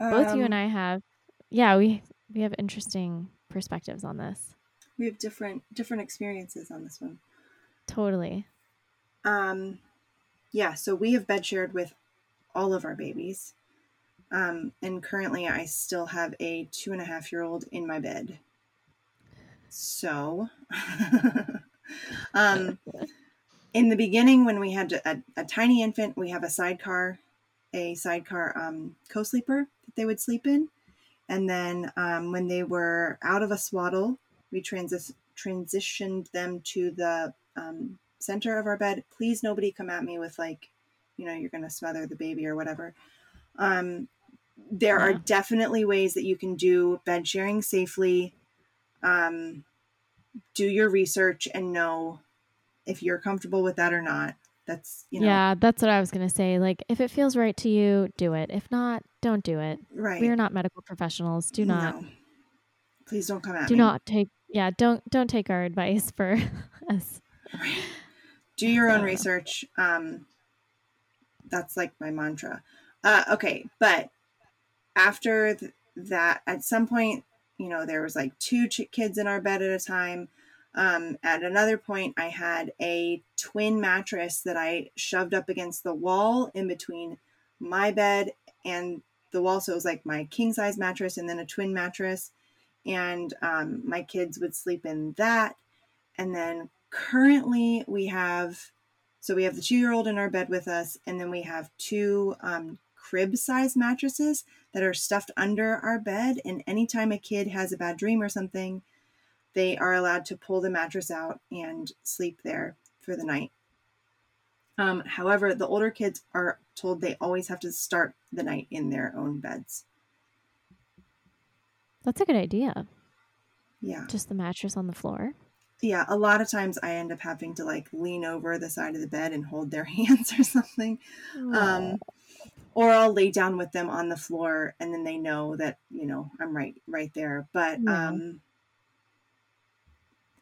um, both you and um, I have yeah, we we have interesting perspectives on this. We have different different experiences on this one. Totally. Um yeah, so we have bed shared with all of our babies. Um, and currently I still have a two and a half year old in my bed. So um, in the beginning, when we had a, a, tiny infant, we have a sidecar, a sidecar um, co-sleeper that they would sleep in. And then um, when they were out of a swaddle, we transi- transitioned them to the um, center of our bed. Please, nobody come at me with like, you know, you're going to smother the baby or whatever. Um, there yeah. are definitely ways that you can do bed sharing safely. Um, do your research and know if you're comfortable with that or not. That's you know. Yeah, that's what I was gonna say. Like, if it feels right to you, do it. If not, don't do it. Right. We are not medical professionals. Do not. No. Please don't come at Do me. not take yeah, don't don't take our advice for us. Do your own research. Um that's like my mantra. Uh okay, but after th- that at some point, you know, there was like two ch- kids in our bed at a time. Um, at another point, I had a twin mattress that I shoved up against the wall in between my bed and the wall. So it was like my king size mattress and then a twin mattress. And um, my kids would sleep in that. And then currently we have, so we have the two year old in our bed with us, and then we have two um, crib size mattresses that are stuffed under our bed. And anytime a kid has a bad dream or something, they are allowed to pull the mattress out and sleep there for the night. Um, however, the older kids are told they always have to start the night in their own beds. That's a good idea. Yeah. Just the mattress on the floor. Yeah. A lot of times I end up having to like lean over the side of the bed and hold their hands or something. Um, or I'll lay down with them on the floor and then they know that, you know, I'm right right there. But Yeah. um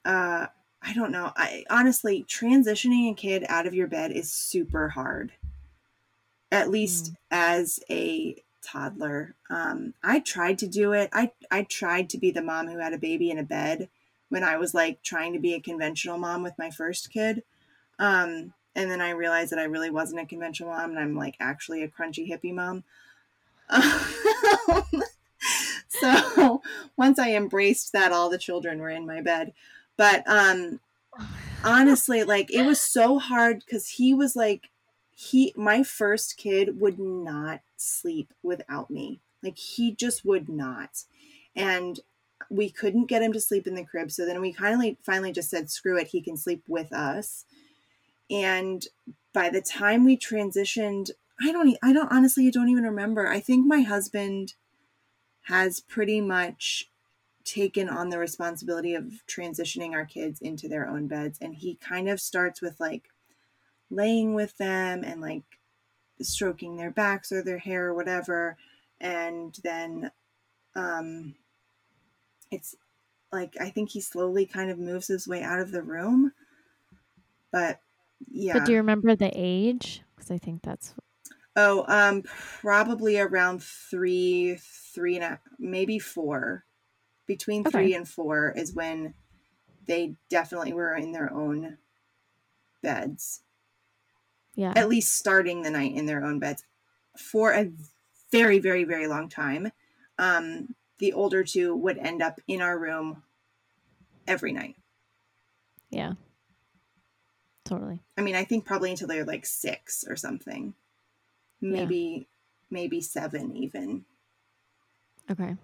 uh I don't know. I honestly transitioning a kid out of your bed is super hard. At least as a toddler. Um I tried to do it. I I tried to be the mom who had a baby in a bed when I was like trying to be a conventional mom with my first kid. Um and then I realized that I really wasn't a conventional mom and I'm like actually a crunchy hippie mom. so once I embraced that all the children were in my bed. But um honestly like it was so hard cuz he was like he my first kid would not sleep without me. Like he just would not. And we couldn't get him to sleep in the crib. So then we finally finally just said screw it, he can sleep with us. And by the time we transitioned, I don't I don't honestly I don't even remember. I think my husband has pretty much taken on the responsibility of transitioning our kids into their own beds. And he kind of starts with like laying with them and like stroking their backs or their hair or whatever. And then um it's like I think he slowly kind of moves his way out of the room. But yeah But do you remember the age? Because I think that's oh um probably around three three and a maybe four between three Okay. and four is when they definitely were in their own beds yeah. at least starting the night in their own beds for a very very very long time um the older two would end up in our room every night Yeah. Totally. i mean i think probably until they're like six or something Yeah. maybe maybe seven even Okay.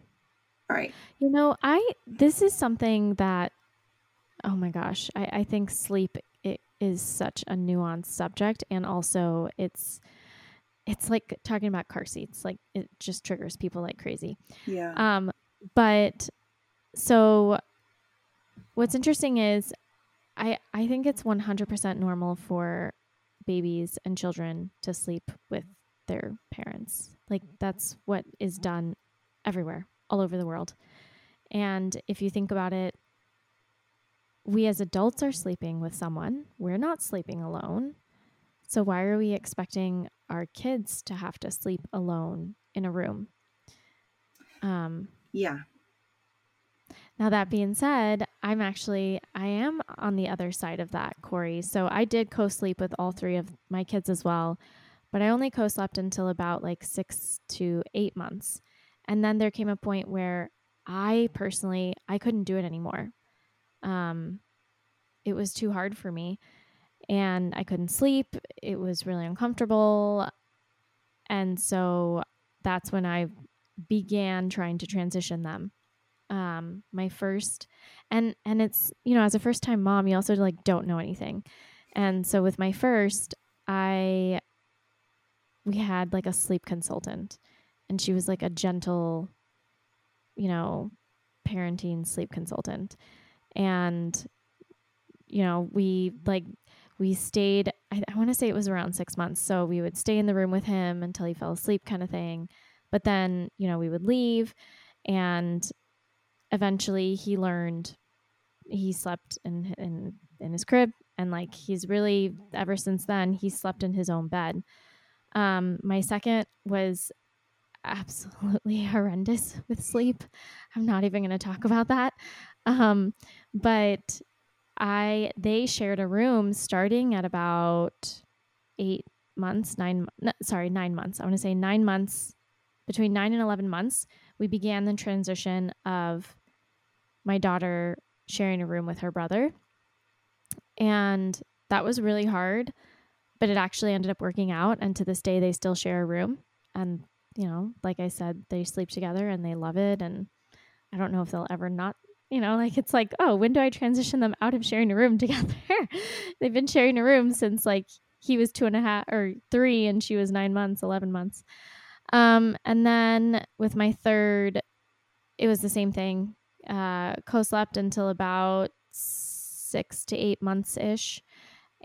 All right You know, I this is something that oh my gosh, I, I think sleep it is such a nuanced subject and also it's it's like talking about car seats. Like it just triggers people like crazy. yeah Um, but so what's interesting is I I think it's 100% normal for babies and children to sleep with their parents. Like that's what is done everywhere, all over the world. And if you think about it, we as adults are sleeping with someone. We're not sleeping alone. So why are we expecting our kids to have to sleep alone in a room? Um, yeah now that being said, I'm actually I am on the other side of that, Corey. So I did co-sleep with all three of my kids as well, but I only co-slept until about like six to eight months, and then there came a point where I personally I couldn't do it anymore. Um, it was too hard for me, and I couldn't sleep. It was really uncomfortable, and so that's when I began trying to transition them um my first and and it's you know as a first time mom you also like don't know anything and so with my first i we had like a sleep consultant and she was like a gentle you know parenting sleep consultant. And you know we like we stayed i, I want to say it was around six months. So we would stay in the room with him until he fell asleep kind of thing. But then you know we would leave. And eventually he learned he slept in in in his crib. And like he's really ever since then he slept in his own bed. Um my second was absolutely horrendous with sleep i'm not even going to talk about that um but i they shared a room starting at about eight months nine no, sorry nine months i want to say nine months between nine and 11 months we began the transition of my daughter sharing a room with her brother. And that was really hard, but it actually ended up working out. And to this day, they still share a room. And, you know, like I said, they sleep together and they love it. And I don't know if they'll ever not, you know, like it's like, oh, when do I transition them out of sharing a room together? They've been sharing a room since like he was two and a half or three and she was nine months, 11 months. Um, and then with my third, it was the same thing. Uh, co-slept until about six to eight months ish,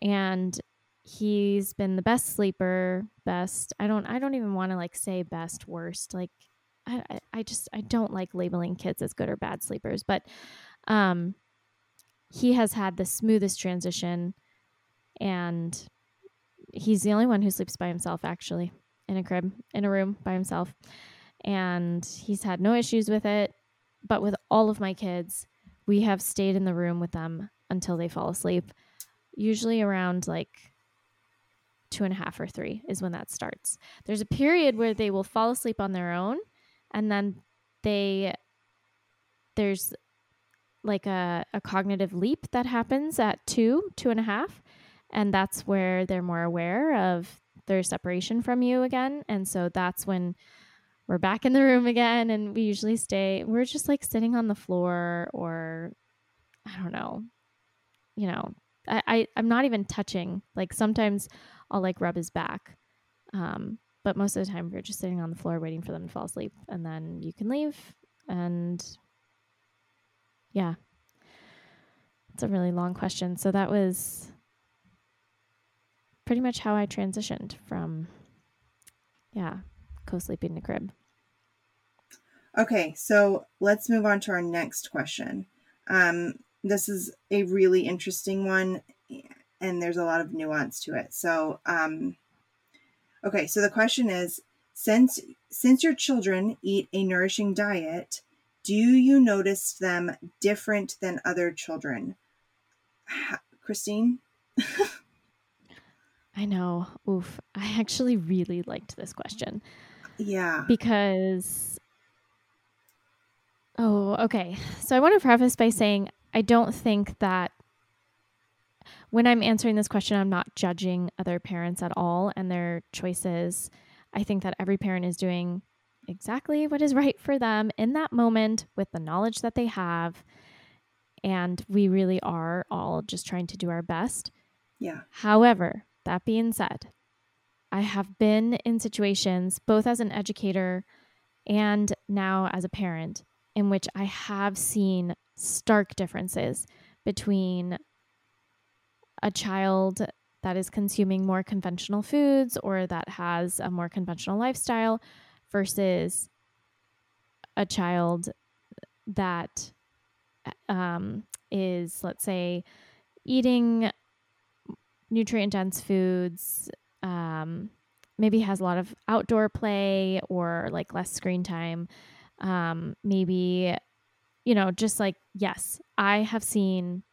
and he's been the best sleeper. Best. I don't. I don't even want to like say best, worst. Like, I, I just I don't like labeling kids as good or bad sleepers, but um, he has had the smoothest transition, and he's the only one who sleeps by himself actually in a crib, in a room by himself. And he's had no issues with it. But with all of my kids, we have stayed in the room with them until they fall asleep. Usually around like two and a half or three is when that starts. There's a period where they will fall asleep on their own, and then they there's like a, a cognitive leap that happens at two, two and a half. And that's where they're more aware of their separation from you again. And so that's when we're back in the room again and we usually stay we're just like sitting on the floor or I don't know. You know, I, I I'm not even touching. Like sometimes I'll like rub his back. Um, but most of the time we're just sitting on the floor waiting for them to fall asleep and then you can leave and yeah. It's a really long question. So that was pretty much how I transitioned from, yeah, co sleeping in the crib. Okay, so let's move on to our next question. Um, this is a really interesting one, and there's a lot of nuance to it. So, um, okay, so the question is since since your children eat a nourishing diet, do you notice them different than other children? Christine? I know. Oof. I actually really liked this question. Yeah. Because Oh, okay. So I want to preface by saying I don't think that when I'm answering this question, I'm not judging other parents at all and their choices. I think that every parent is doing exactly what is right for them in that moment with the knowledge that they have. And we really are all just trying to do our best. Yeah. However, that being said, I have been in situations, both as an educator and now as a parent, in which I have seen stark differences between a child that is consuming more conventional foods or that has a more conventional lifestyle versus a child that um, is, let's say, eating nutrient dense foods, um, maybe has a lot of outdoor play or like less screen time. Um, maybe, you know, just like, yes, I have seen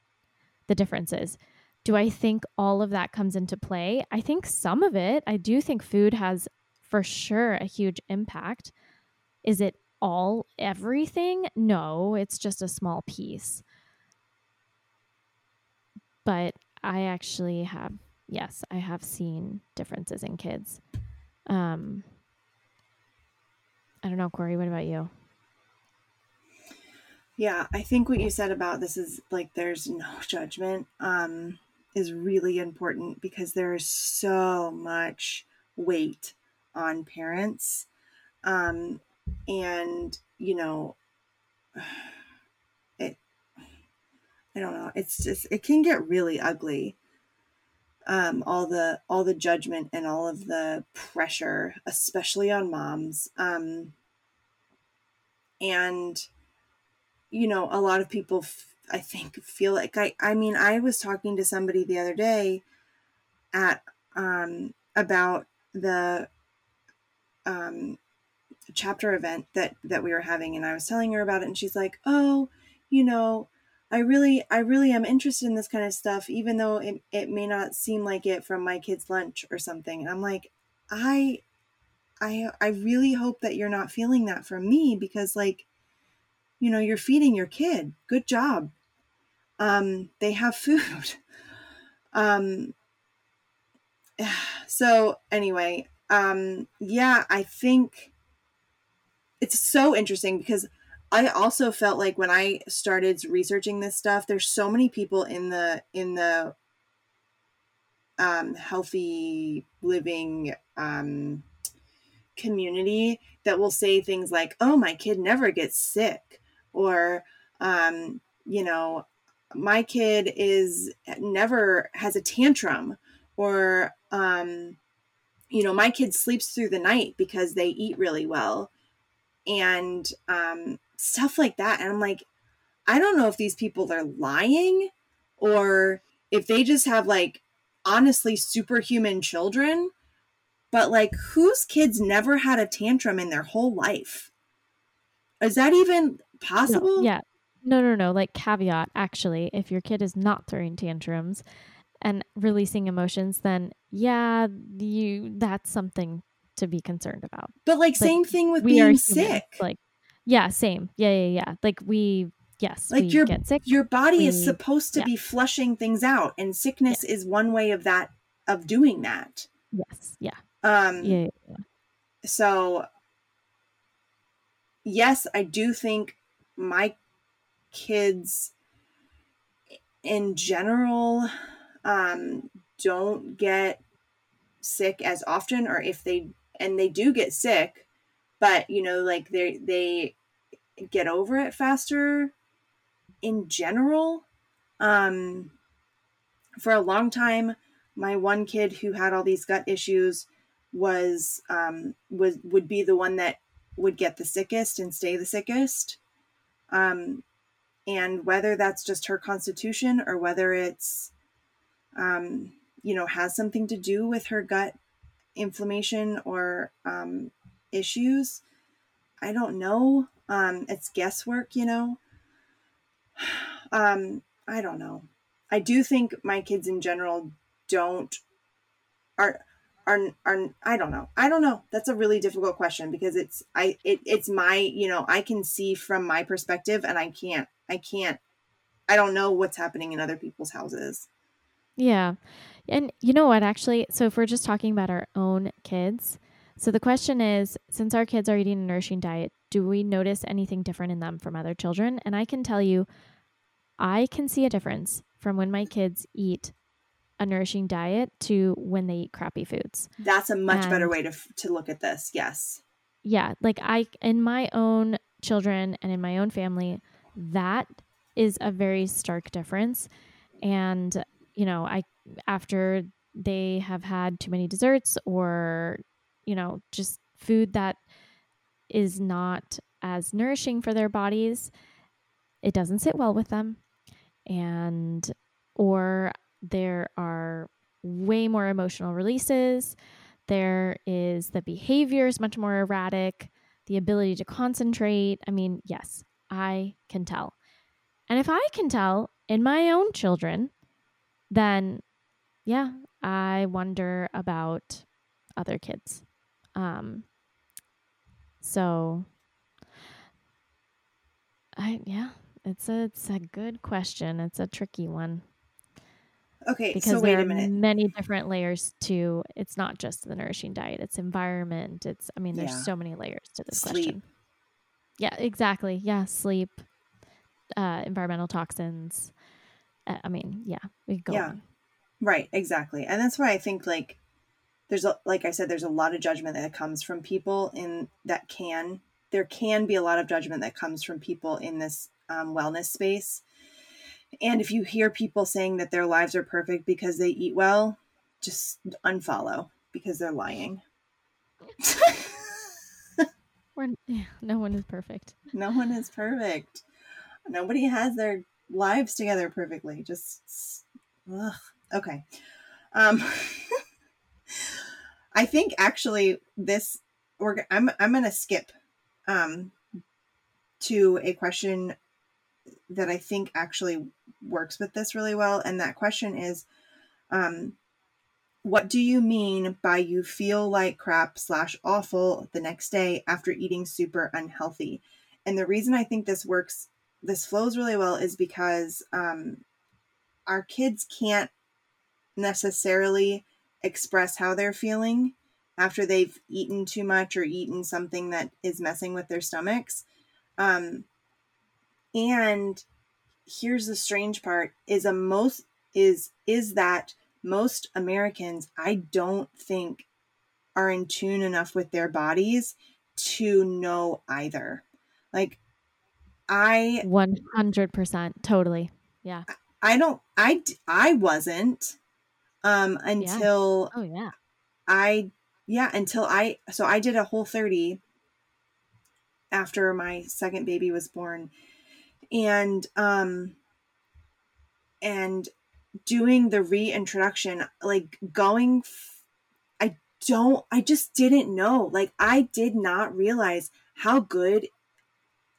the differences. Do I think all of that comes into play? I think some of it. I do think food has for sure a huge impact. Is it all everything? No, it's just a small piece. But I actually have, yes, I have seen differences in kids. Um, I don't know, Corey, what about you? Yeah, I think what you said about this is like there's no judgment um, is really important because there is so much weight on parents. Um, and, you know, it, I don't know. It's just it can get really ugly. Um, all the all the judgment and all of the pressure, especially on moms. Um, and you know, a lot of people, I think, feel like I, I mean, I was talking to somebody the other day at, um, about the, um, chapter event that, that we were having. And I was telling her about it and she's like, oh, you know, I really, I really am interested in this kind of stuff, even though it, it may not seem like it from my kid's lunch or something. And I'm like, I, I, I really hope that you're not feeling that from me because like, you know, you're feeding your kid. Good job. Um, they have food. um, so anyway, um, yeah, I think it's so interesting because I also felt like when I started researching this stuff, there's so many people in the in the um, healthy living um, community that will say things like, "Oh, my kid never gets sick," or um, you know, my kid is never has a tantrum, or um, you know, my kid sleeps through the night because they eat really well, and um, stuff like that. And I'm like, I don't know if these people are lying or if they just have like honestly superhuman children, but like whose kids never had a tantrum in their whole life? Is that even possible? No, yeah. No, no, no. Like caveat, actually, if your kid is not throwing tantrums and releasing emotions, then yeah, you that's something to be concerned about. But like, like same thing with being sick. Like yeah, same. Yeah, yeah, yeah. Like we yes, like we your get sick. Your body we, is supposed to yeah. be flushing things out, and sickness yeah. is one way of that of doing that. Yes. Yeah. Um. Yeah, yeah. So. Yes, I do think my kids, in general, um, don't get sick as often, or if they and they do get sick, but you know like they they get over it faster in general. Um for a long time my one kid who had all these gut issues was um was would be the one that would get the sickest and stay the sickest. Um and whether that's just her constitution or whether it's um you know has something to do with her gut inflammation or um issues. I don't know. Um, it's guesswork, you know. Um, I don't know. I do think my kids in general don't are are are I don't know. I don't know. That's a really difficult question because it's I it, it's my, you know, I can see from my perspective and I can't I can't I don't know what's happening in other people's houses. Yeah. And you know what actually, so if we're just talking about our own kids, so the question is since our kids are eating a nourishing diet, do we notice anything different in them from other children? And I can tell you, I can see a difference from when my kids eat a nourishing diet to when they eat crappy foods. That's a much and, better way to to look at this. Yes. Yeah, like I in my own children and in my own family, that is a very stark difference. And you know, I after they have had too many desserts or you know, just food that is not as nourishing for their bodies, it doesn't sit well with them. And, or there are way more emotional releases. There is the behavior is much more erratic, the ability to concentrate. I mean, yes, I can tell. And if I can tell in my own children, then yeah, I wonder about other kids. Um, so I yeah, it's a it's a good question. It's a tricky one. Okay, because so wait there a minute. Are many different layers to it's not just the nourishing diet, it's environment. It's I mean, there's yeah. so many layers to this sleep. question. Yeah, exactly. Yeah, sleep, uh, environmental toxins. Uh, I mean, yeah, we go yeah. on. Right, exactly. And that's why I think like there's a, like I said, there's a lot of judgment that comes from people in that can there can be a lot of judgment that comes from people in this um, wellness space. And if you hear people saying that their lives are perfect because they eat well, just unfollow because they're lying. We're, yeah, no one is perfect. No one is perfect. Nobody has their lives together perfectly. Just ugh. okay. Um, I think actually this we're I'm I'm gonna skip um to a question that I think actually works with this really well, and that question is, um, what do you mean by you feel like crap slash awful the next day after eating super unhealthy? And the reason I think this works, this flows really well, is because um, our kids can't necessarily express how they're feeling after they've eaten too much or eaten something that is messing with their stomachs. Um, and here's the strange part is a most is is that most Americans I don't think are in tune enough with their bodies to know either. Like I 100% totally. Yeah. I don't I I wasn't um until yeah. Oh yeah. I yeah, until I so I did a whole 30 after my second baby was born. And um and doing the reintroduction like going f- I don't I just didn't know. Like I did not realize how good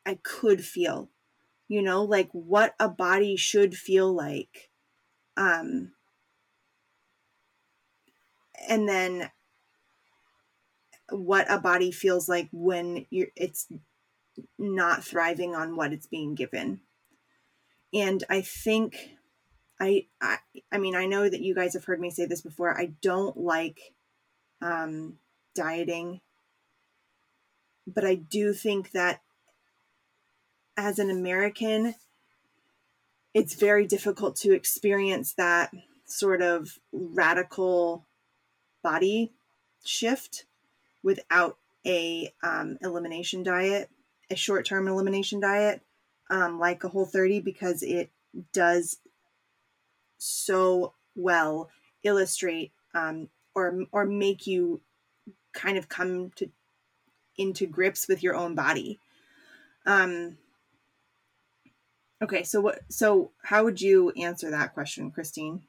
I could feel. You know, like what a body should feel like. Um and then what a body feels like when you're it's not thriving on what it's being given. And i think I, I i mean i know that you guys have heard me say this before. I don't like um dieting but i do think that as an american it's very difficult to experience that sort of radical body shift without a um, elimination diet, a short term elimination diet, um, like a Whole 30, because it does so well illustrate um, or or make you kind of come to into grips with your own body. Um, okay, so what? So how would you answer that question, Christine?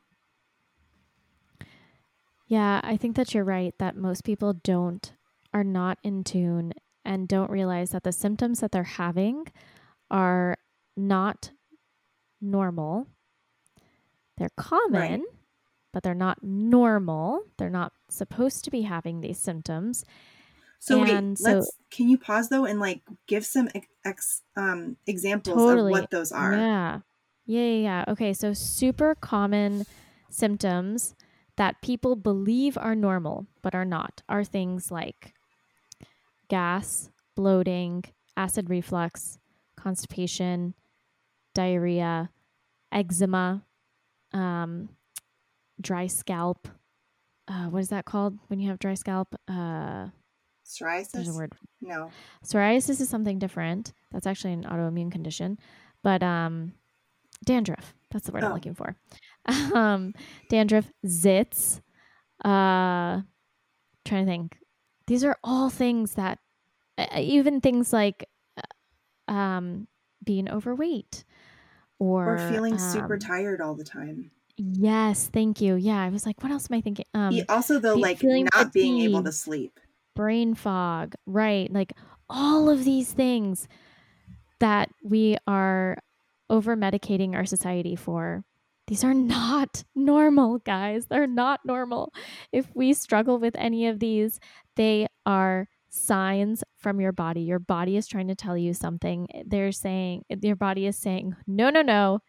Yeah, I think that you're right that most people don't are not in tune and don't realize that the symptoms that they're having are not normal. They're common, right. but they're not normal. They're not supposed to be having these symptoms. So and wait, so, let's can you pause though and like give some ex, um, examples totally. of what those are? Yeah. yeah, yeah, yeah. Okay, so super common symptoms that people believe are normal but are not are things like gas, bloating, acid reflux, constipation, diarrhea, eczema, um, dry scalp. Uh, what is that called when you have dry scalp? Uh, psoriasis. There's a word. No. Psoriasis is something different. That's actually an autoimmune condition. But um, dandruff. That's the word oh. I'm looking for. um, dandruff, zits. Uh, trying to think. These are all things that, even things like, uh, um, being overweight, or or feeling um, super tired all the time. Yes, thank you. Yeah, I was like, what else am I thinking? Um, also, though, like not fatigue, being able to sleep, brain fog, right? Like all of these things that we are over medicating our society for these are not normal, guys. They're not normal. If we struggle with any of these, they are signs from your body. Your body is trying to tell you something. They're saying, your body is saying, no, no, no,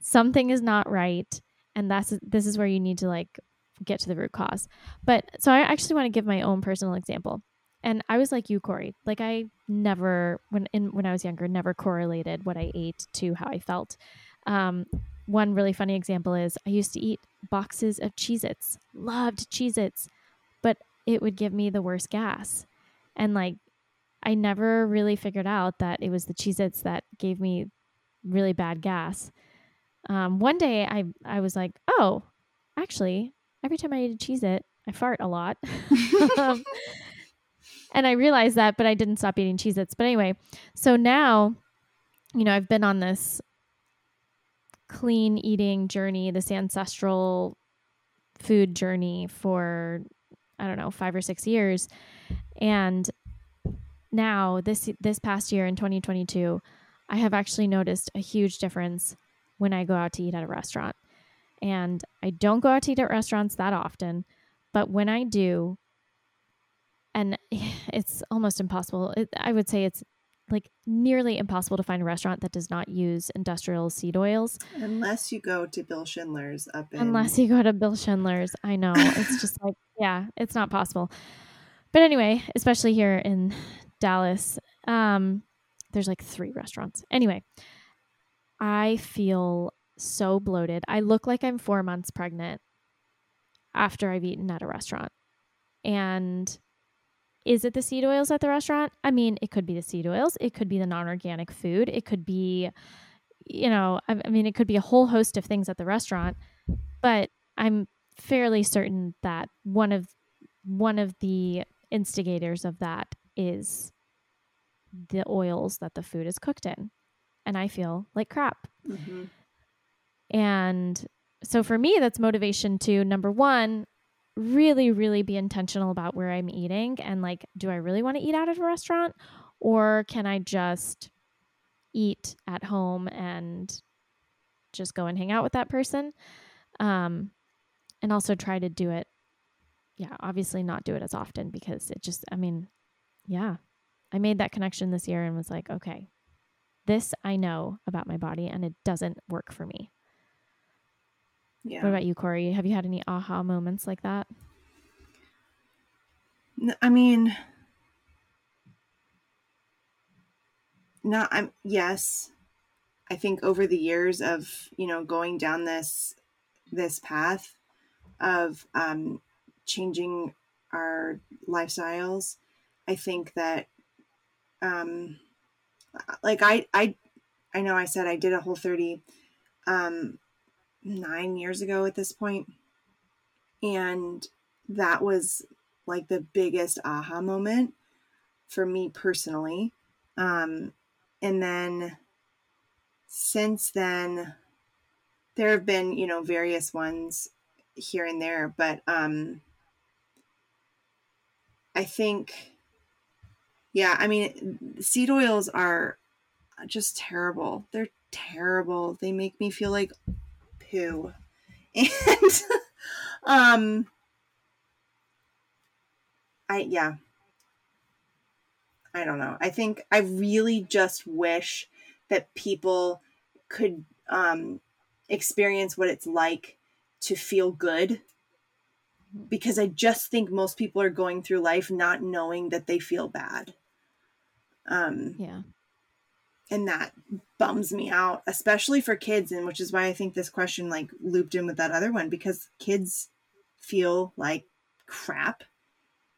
something is not right. And that's, this is where you need to like get to the root cause. But so I actually want to give my own personal example. And I was like you, Corey. Like I never, when in when I was younger, never correlated what I ate to how I felt. Um, one really funny example is I used to eat boxes of Cheez Its, loved Cheez Its, but it would give me the worst gas. And like, I never really figured out that it was the Cheez Its that gave me really bad gas. Um, one day I, I was like, oh, actually, every time I eat a Cheez It, I fart a lot. um, and I realized that, but I didn't stop eating Cheez Its. But anyway, so now you know, I've been on this clean eating journey, this ancestral food journey for I don't know, 5 or 6 years. And now this this past year in 2022, I have actually noticed a huge difference when I go out to eat at a restaurant. And I don't go out to eat at restaurants that often, but when I do, and it's almost impossible, it, I would say it's like nearly impossible to find a restaurant that does not use industrial seed oils. Unless you go to Bill Schindler's up in. Unless you go to Bill Schindler's. I know. It's just like, yeah, it's not possible. But anyway, especially here in Dallas, um, there's like three restaurants. Anyway, I feel so bloated. I look like I'm four months pregnant after I've eaten at a restaurant. And is it the seed oils at the restaurant? I mean, it could be the seed oils, it could be the non organic food, it could be, you know, I, I mean, it could be a whole host of things at the restaurant. But I'm fairly certain that one of one of the instigators of that is the oils that the food is cooked in. And I feel like crap. Mm-hmm. And so for me, that's motivation to number one, really, really be intentional about where I'm eating and like, do I really want to eat out at a restaurant or can I just eat at home and just go and hang out with that person? Um, and also try to do it. Yeah, obviously not do it as often because it just, I mean, yeah, I made that connection this year and was like, okay, this I know about my body and it doesn't work for me. Yeah. What about you, Corey? Have you had any aha moments like that? I mean, not I'm yes. I think over the years of, you know, going down this this path of um changing our lifestyles, I think that um like I I I know I said I did a whole 30 um nine years ago at this. And that was like the biggest aha moment for me personally. Um, and then since then, there have been, you know, various ones here and there, but um, I think, yeah, I mean, seed oils are just terrible. They're terrible. They make me feel like poo. And um I yeah. I don't know. I think I really just wish that people could um experience what it's like to feel good because I just think most people are going through life not knowing that they feel bad. Um, yeah. and that bums me out especially for kids and which is why i think this question like looped in with that other one because kids feel like crap.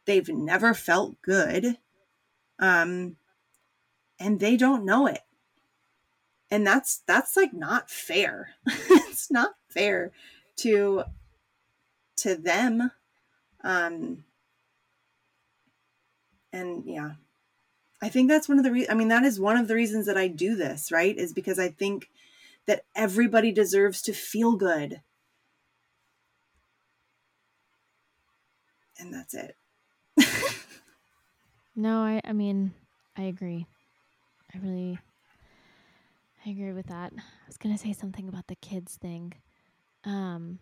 They've never felt good um and they don't know it. And that's that's like not fair. It's not fair to to them um and yeah I think that's one of the re- I mean that is one of the reasons that I do this, right? Is because I think that everybody deserves to feel good. And that's it. no, I I mean, I agree. I really I agree with that. I was going to say something about the kids thing. Um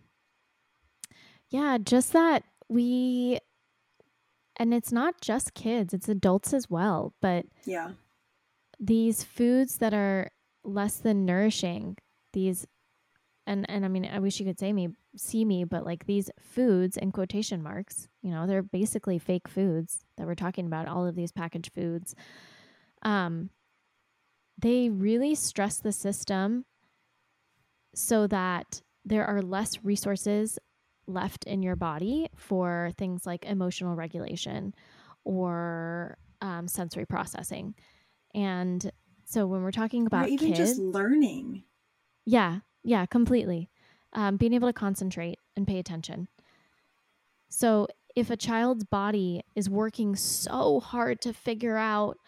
yeah, just that we and it's not just kids, it's adults as well. But yeah, these foods that are less than nourishing, these and and I mean I wish you could say me see me, but like these foods in quotation marks, you know, they're basically fake foods that we're talking about, all of these packaged foods. Um they really stress the system so that there are less resources left in your body for things like emotional regulation or um, sensory processing. And so when we're talking about or even kids, just learning, yeah, yeah, completely, um, being able to concentrate and pay attention. So if a child's body is working so hard to figure out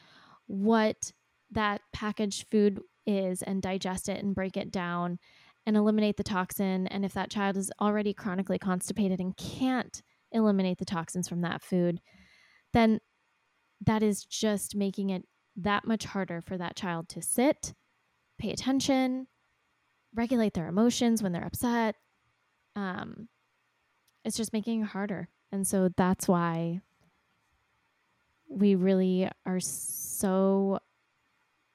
what that packaged food is and digest it and break it down and eliminate the toxin. And if that child is already chronically constipated and can't eliminate the toxins from that food, then that is just making it that much harder for that child to sit, pay attention, regulate their emotions when they're upset. Um, it's just making it harder. And so that's why we really are so,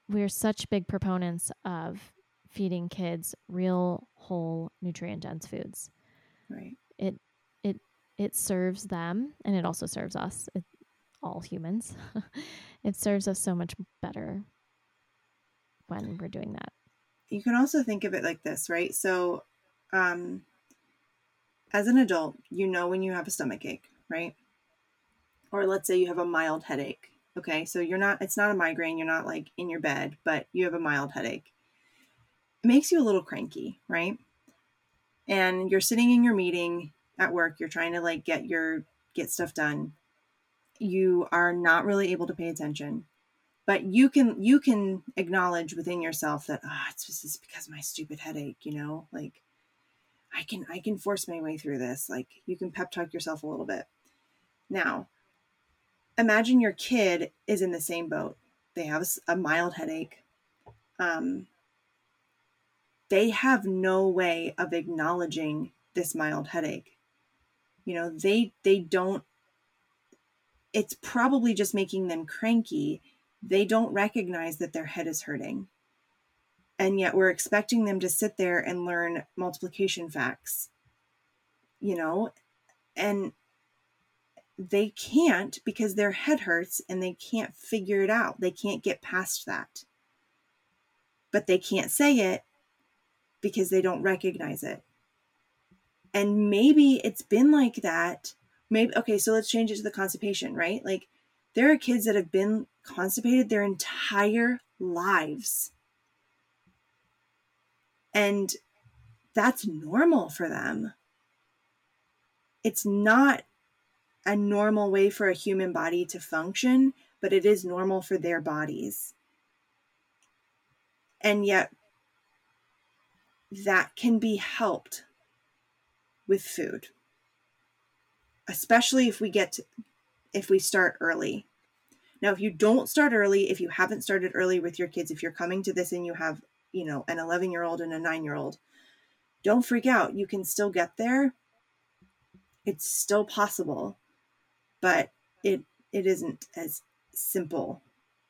we're such big proponents of feeding kids real, whole, nutrient dense foods. Right. It, it, it serves them and it also serves us, it, all humans. it serves us so much better when we're doing that. You can also think of it like this, right? So, um, as an adult, you know when you have a stomach ache, right? Or let's say you have a mild headache. Okay, so you're not, it's not a migraine, you're not like in your bed, but you have a mild headache. Makes you a little cranky, right? And you're sitting in your meeting at work, you're trying to like get your, get stuff done. You are not really able to pay attention but you can you can acknowledge within yourself that ah oh, it's just because my stupid headache you know? Like i can i can force my way through this. Like you can pep talk yourself a little bit. Now imagine your kid is in the same boat. They have a mild headache. Um, they have no way of acknowledging this mild headache you know they they don't it's probably just making them cranky they don't recognize that their head is hurting. And yet we're expecting them to sit there and learn multiplication facts, you know, and they can't because their head hurts and they can't figure it out. They can't get past that. But they can't say it because they don't recognize it. And maybe it's been like that. Maybe, okay, so let's change it to the constipation, right? Like there are kids that have been constipated their entire lives. And that's normal for them. It's not a normal way for a human body to function, but it is normal for their bodies. And yet, that can be helped with food, especially if we get to, if we start early. Now, if you don't start early, if you haven't started early with your kids, if you're coming to this and you have, you know, an 11 year old and a nine year old, don't freak out. You can still get there. It's still possible, but it it isn't as simple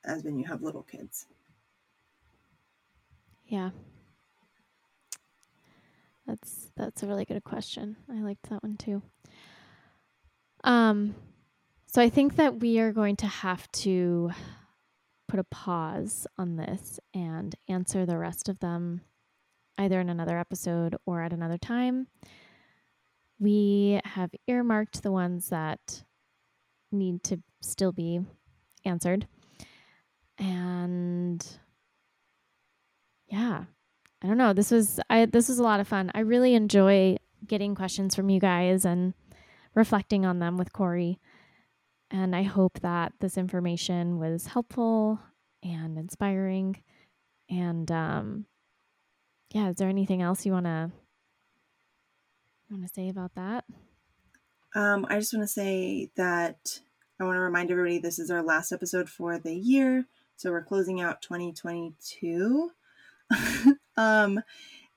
as when you have little kids. Yeah. That's that's a really good question. I liked that one too. Um so I think that we are going to have to put a pause on this and answer the rest of them either in another episode or at another time. We have earmarked the ones that need to still be answered. And yeah, I don't know. This was I this was a lot of fun. I really enjoy getting questions from you guys and reflecting on them with Corey. And I hope that this information was helpful and inspiring. And um, yeah, is there anything else you want to want to say about that? Um, I just want to say that I want to remind everybody this is our last episode for the year, so we're closing out 2022, um,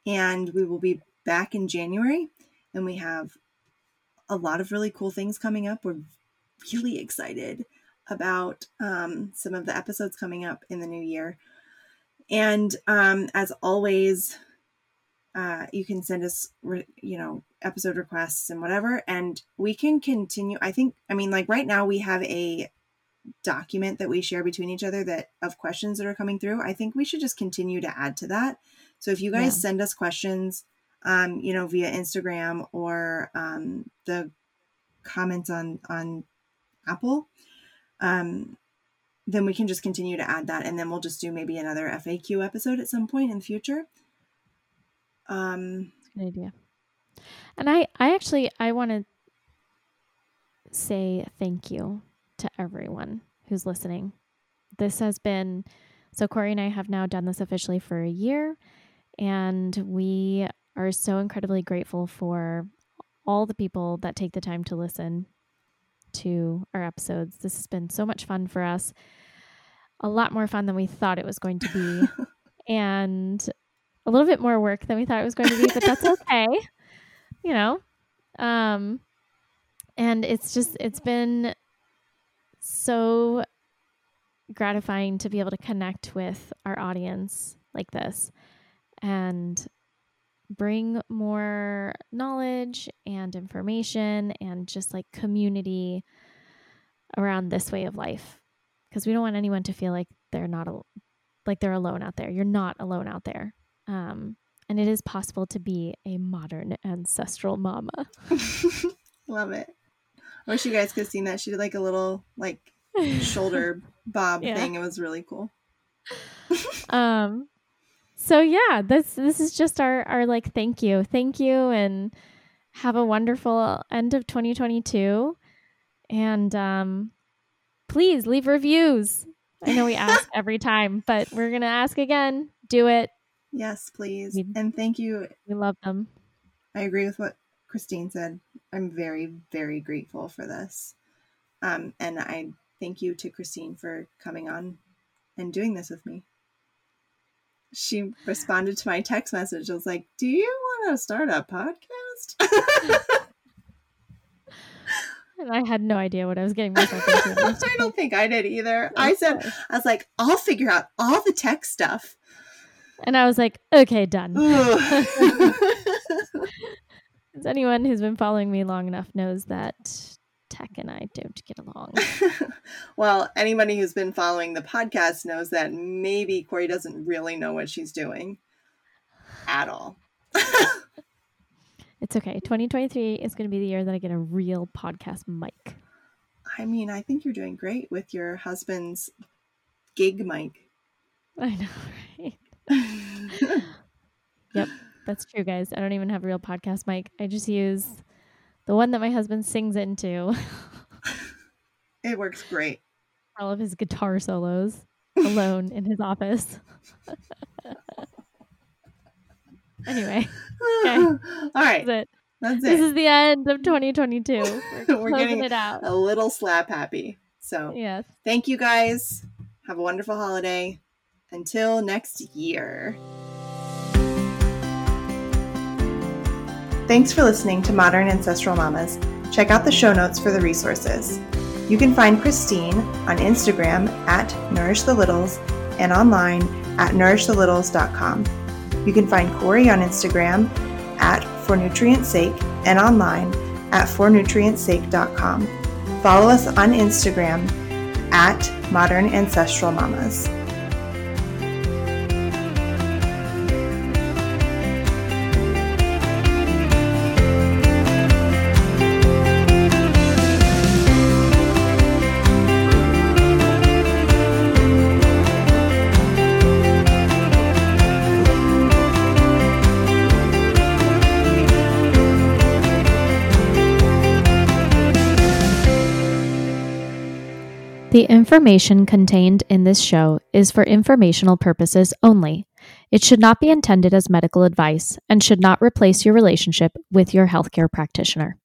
and we will be back in January, and we have a lot of really cool things coming up. We're really excited about um, some of the episodes coming up in the new year. And um, as always, uh, you can send us, re- you know, episode requests and whatever, and we can continue. I think, I mean, like right now we have a document that we share between each other that of questions that are coming through. I think we should just continue to add to that. So if you guys yeah. send us questions, um, you know, via Instagram or um, the comments on on Apple, um, then we can just continue to add that, and then we'll just do maybe another FAQ episode at some point in the future. Um, good idea. And I, I actually, I want to say thank you to everyone who's listening. This has been So, Corey and I have now done this officially for a year, and we are so incredibly grateful for all the people that take the time to listen to our episodes. This has been so much fun for us. A lot more fun than we thought it was going to be. and a little bit more work than we thought it was going to be, but that's okay. you know. Um and it's just it's been so gratifying to be able to connect with our audience like this and bring more knowledge and information and just like community around this way of life because we don't want anyone to feel like they're not al- like they're alone out there. You're not alone out there. Um, and it is possible to be a modern ancestral mama. Love it. I wish you guys could have seen that. She did like a little like shoulder bob yeah. thing. It was really cool. um so yeah, this this is just our our like thank you. Thank you and have a wonderful end of 2022. And um please leave reviews. I know we ask every time, but we're going to ask again. Do it. Yes, please. We, and thank you. We love them. I agree with what Christine said. I'm very, very grateful for this. Um, and I thank you to Christine for coming on and doing this with me. She responded to my text message. I was like, Do you want to start a podcast? and I had no idea what I was getting myself into. I don't think I did either. I said, I was like, I'll figure out all the tech stuff. And I was like, okay, done. As anyone who's been following me long enough knows that Tech and I don't get along. well, anybody who's been following the podcast knows that maybe Corey doesn't really know what she's doing at all. it's okay. 2023 is going to be the year that I get a real podcast mic. I mean, I think you're doing great with your husband's gig mic. I know, right? yep, that's true, guys. I don't even have a real podcast mic. I just use the one that my husband sings into. it works great. All of his guitar solos alone in his office. anyway. Okay. All right. That's it. That's this is the end of 2022. We're, We're getting it out. a little slap happy. So, yes. Thank you guys. Have a wonderful holiday. Until next year. Thanks for listening to Modern Ancestral Mamas. Check out the show notes for the resources. You can find Christine on Instagram at Nourish the Littles and online at nourishthelittles.com. You can find Corey on Instagram at For Nutrient's Sake and online at fornutrientsake.com. Follow us on Instagram at Modern Ancestral Mamas. The information contained in this show is for informational purposes only. It should not be intended as medical advice and should not replace your relationship with your healthcare practitioner.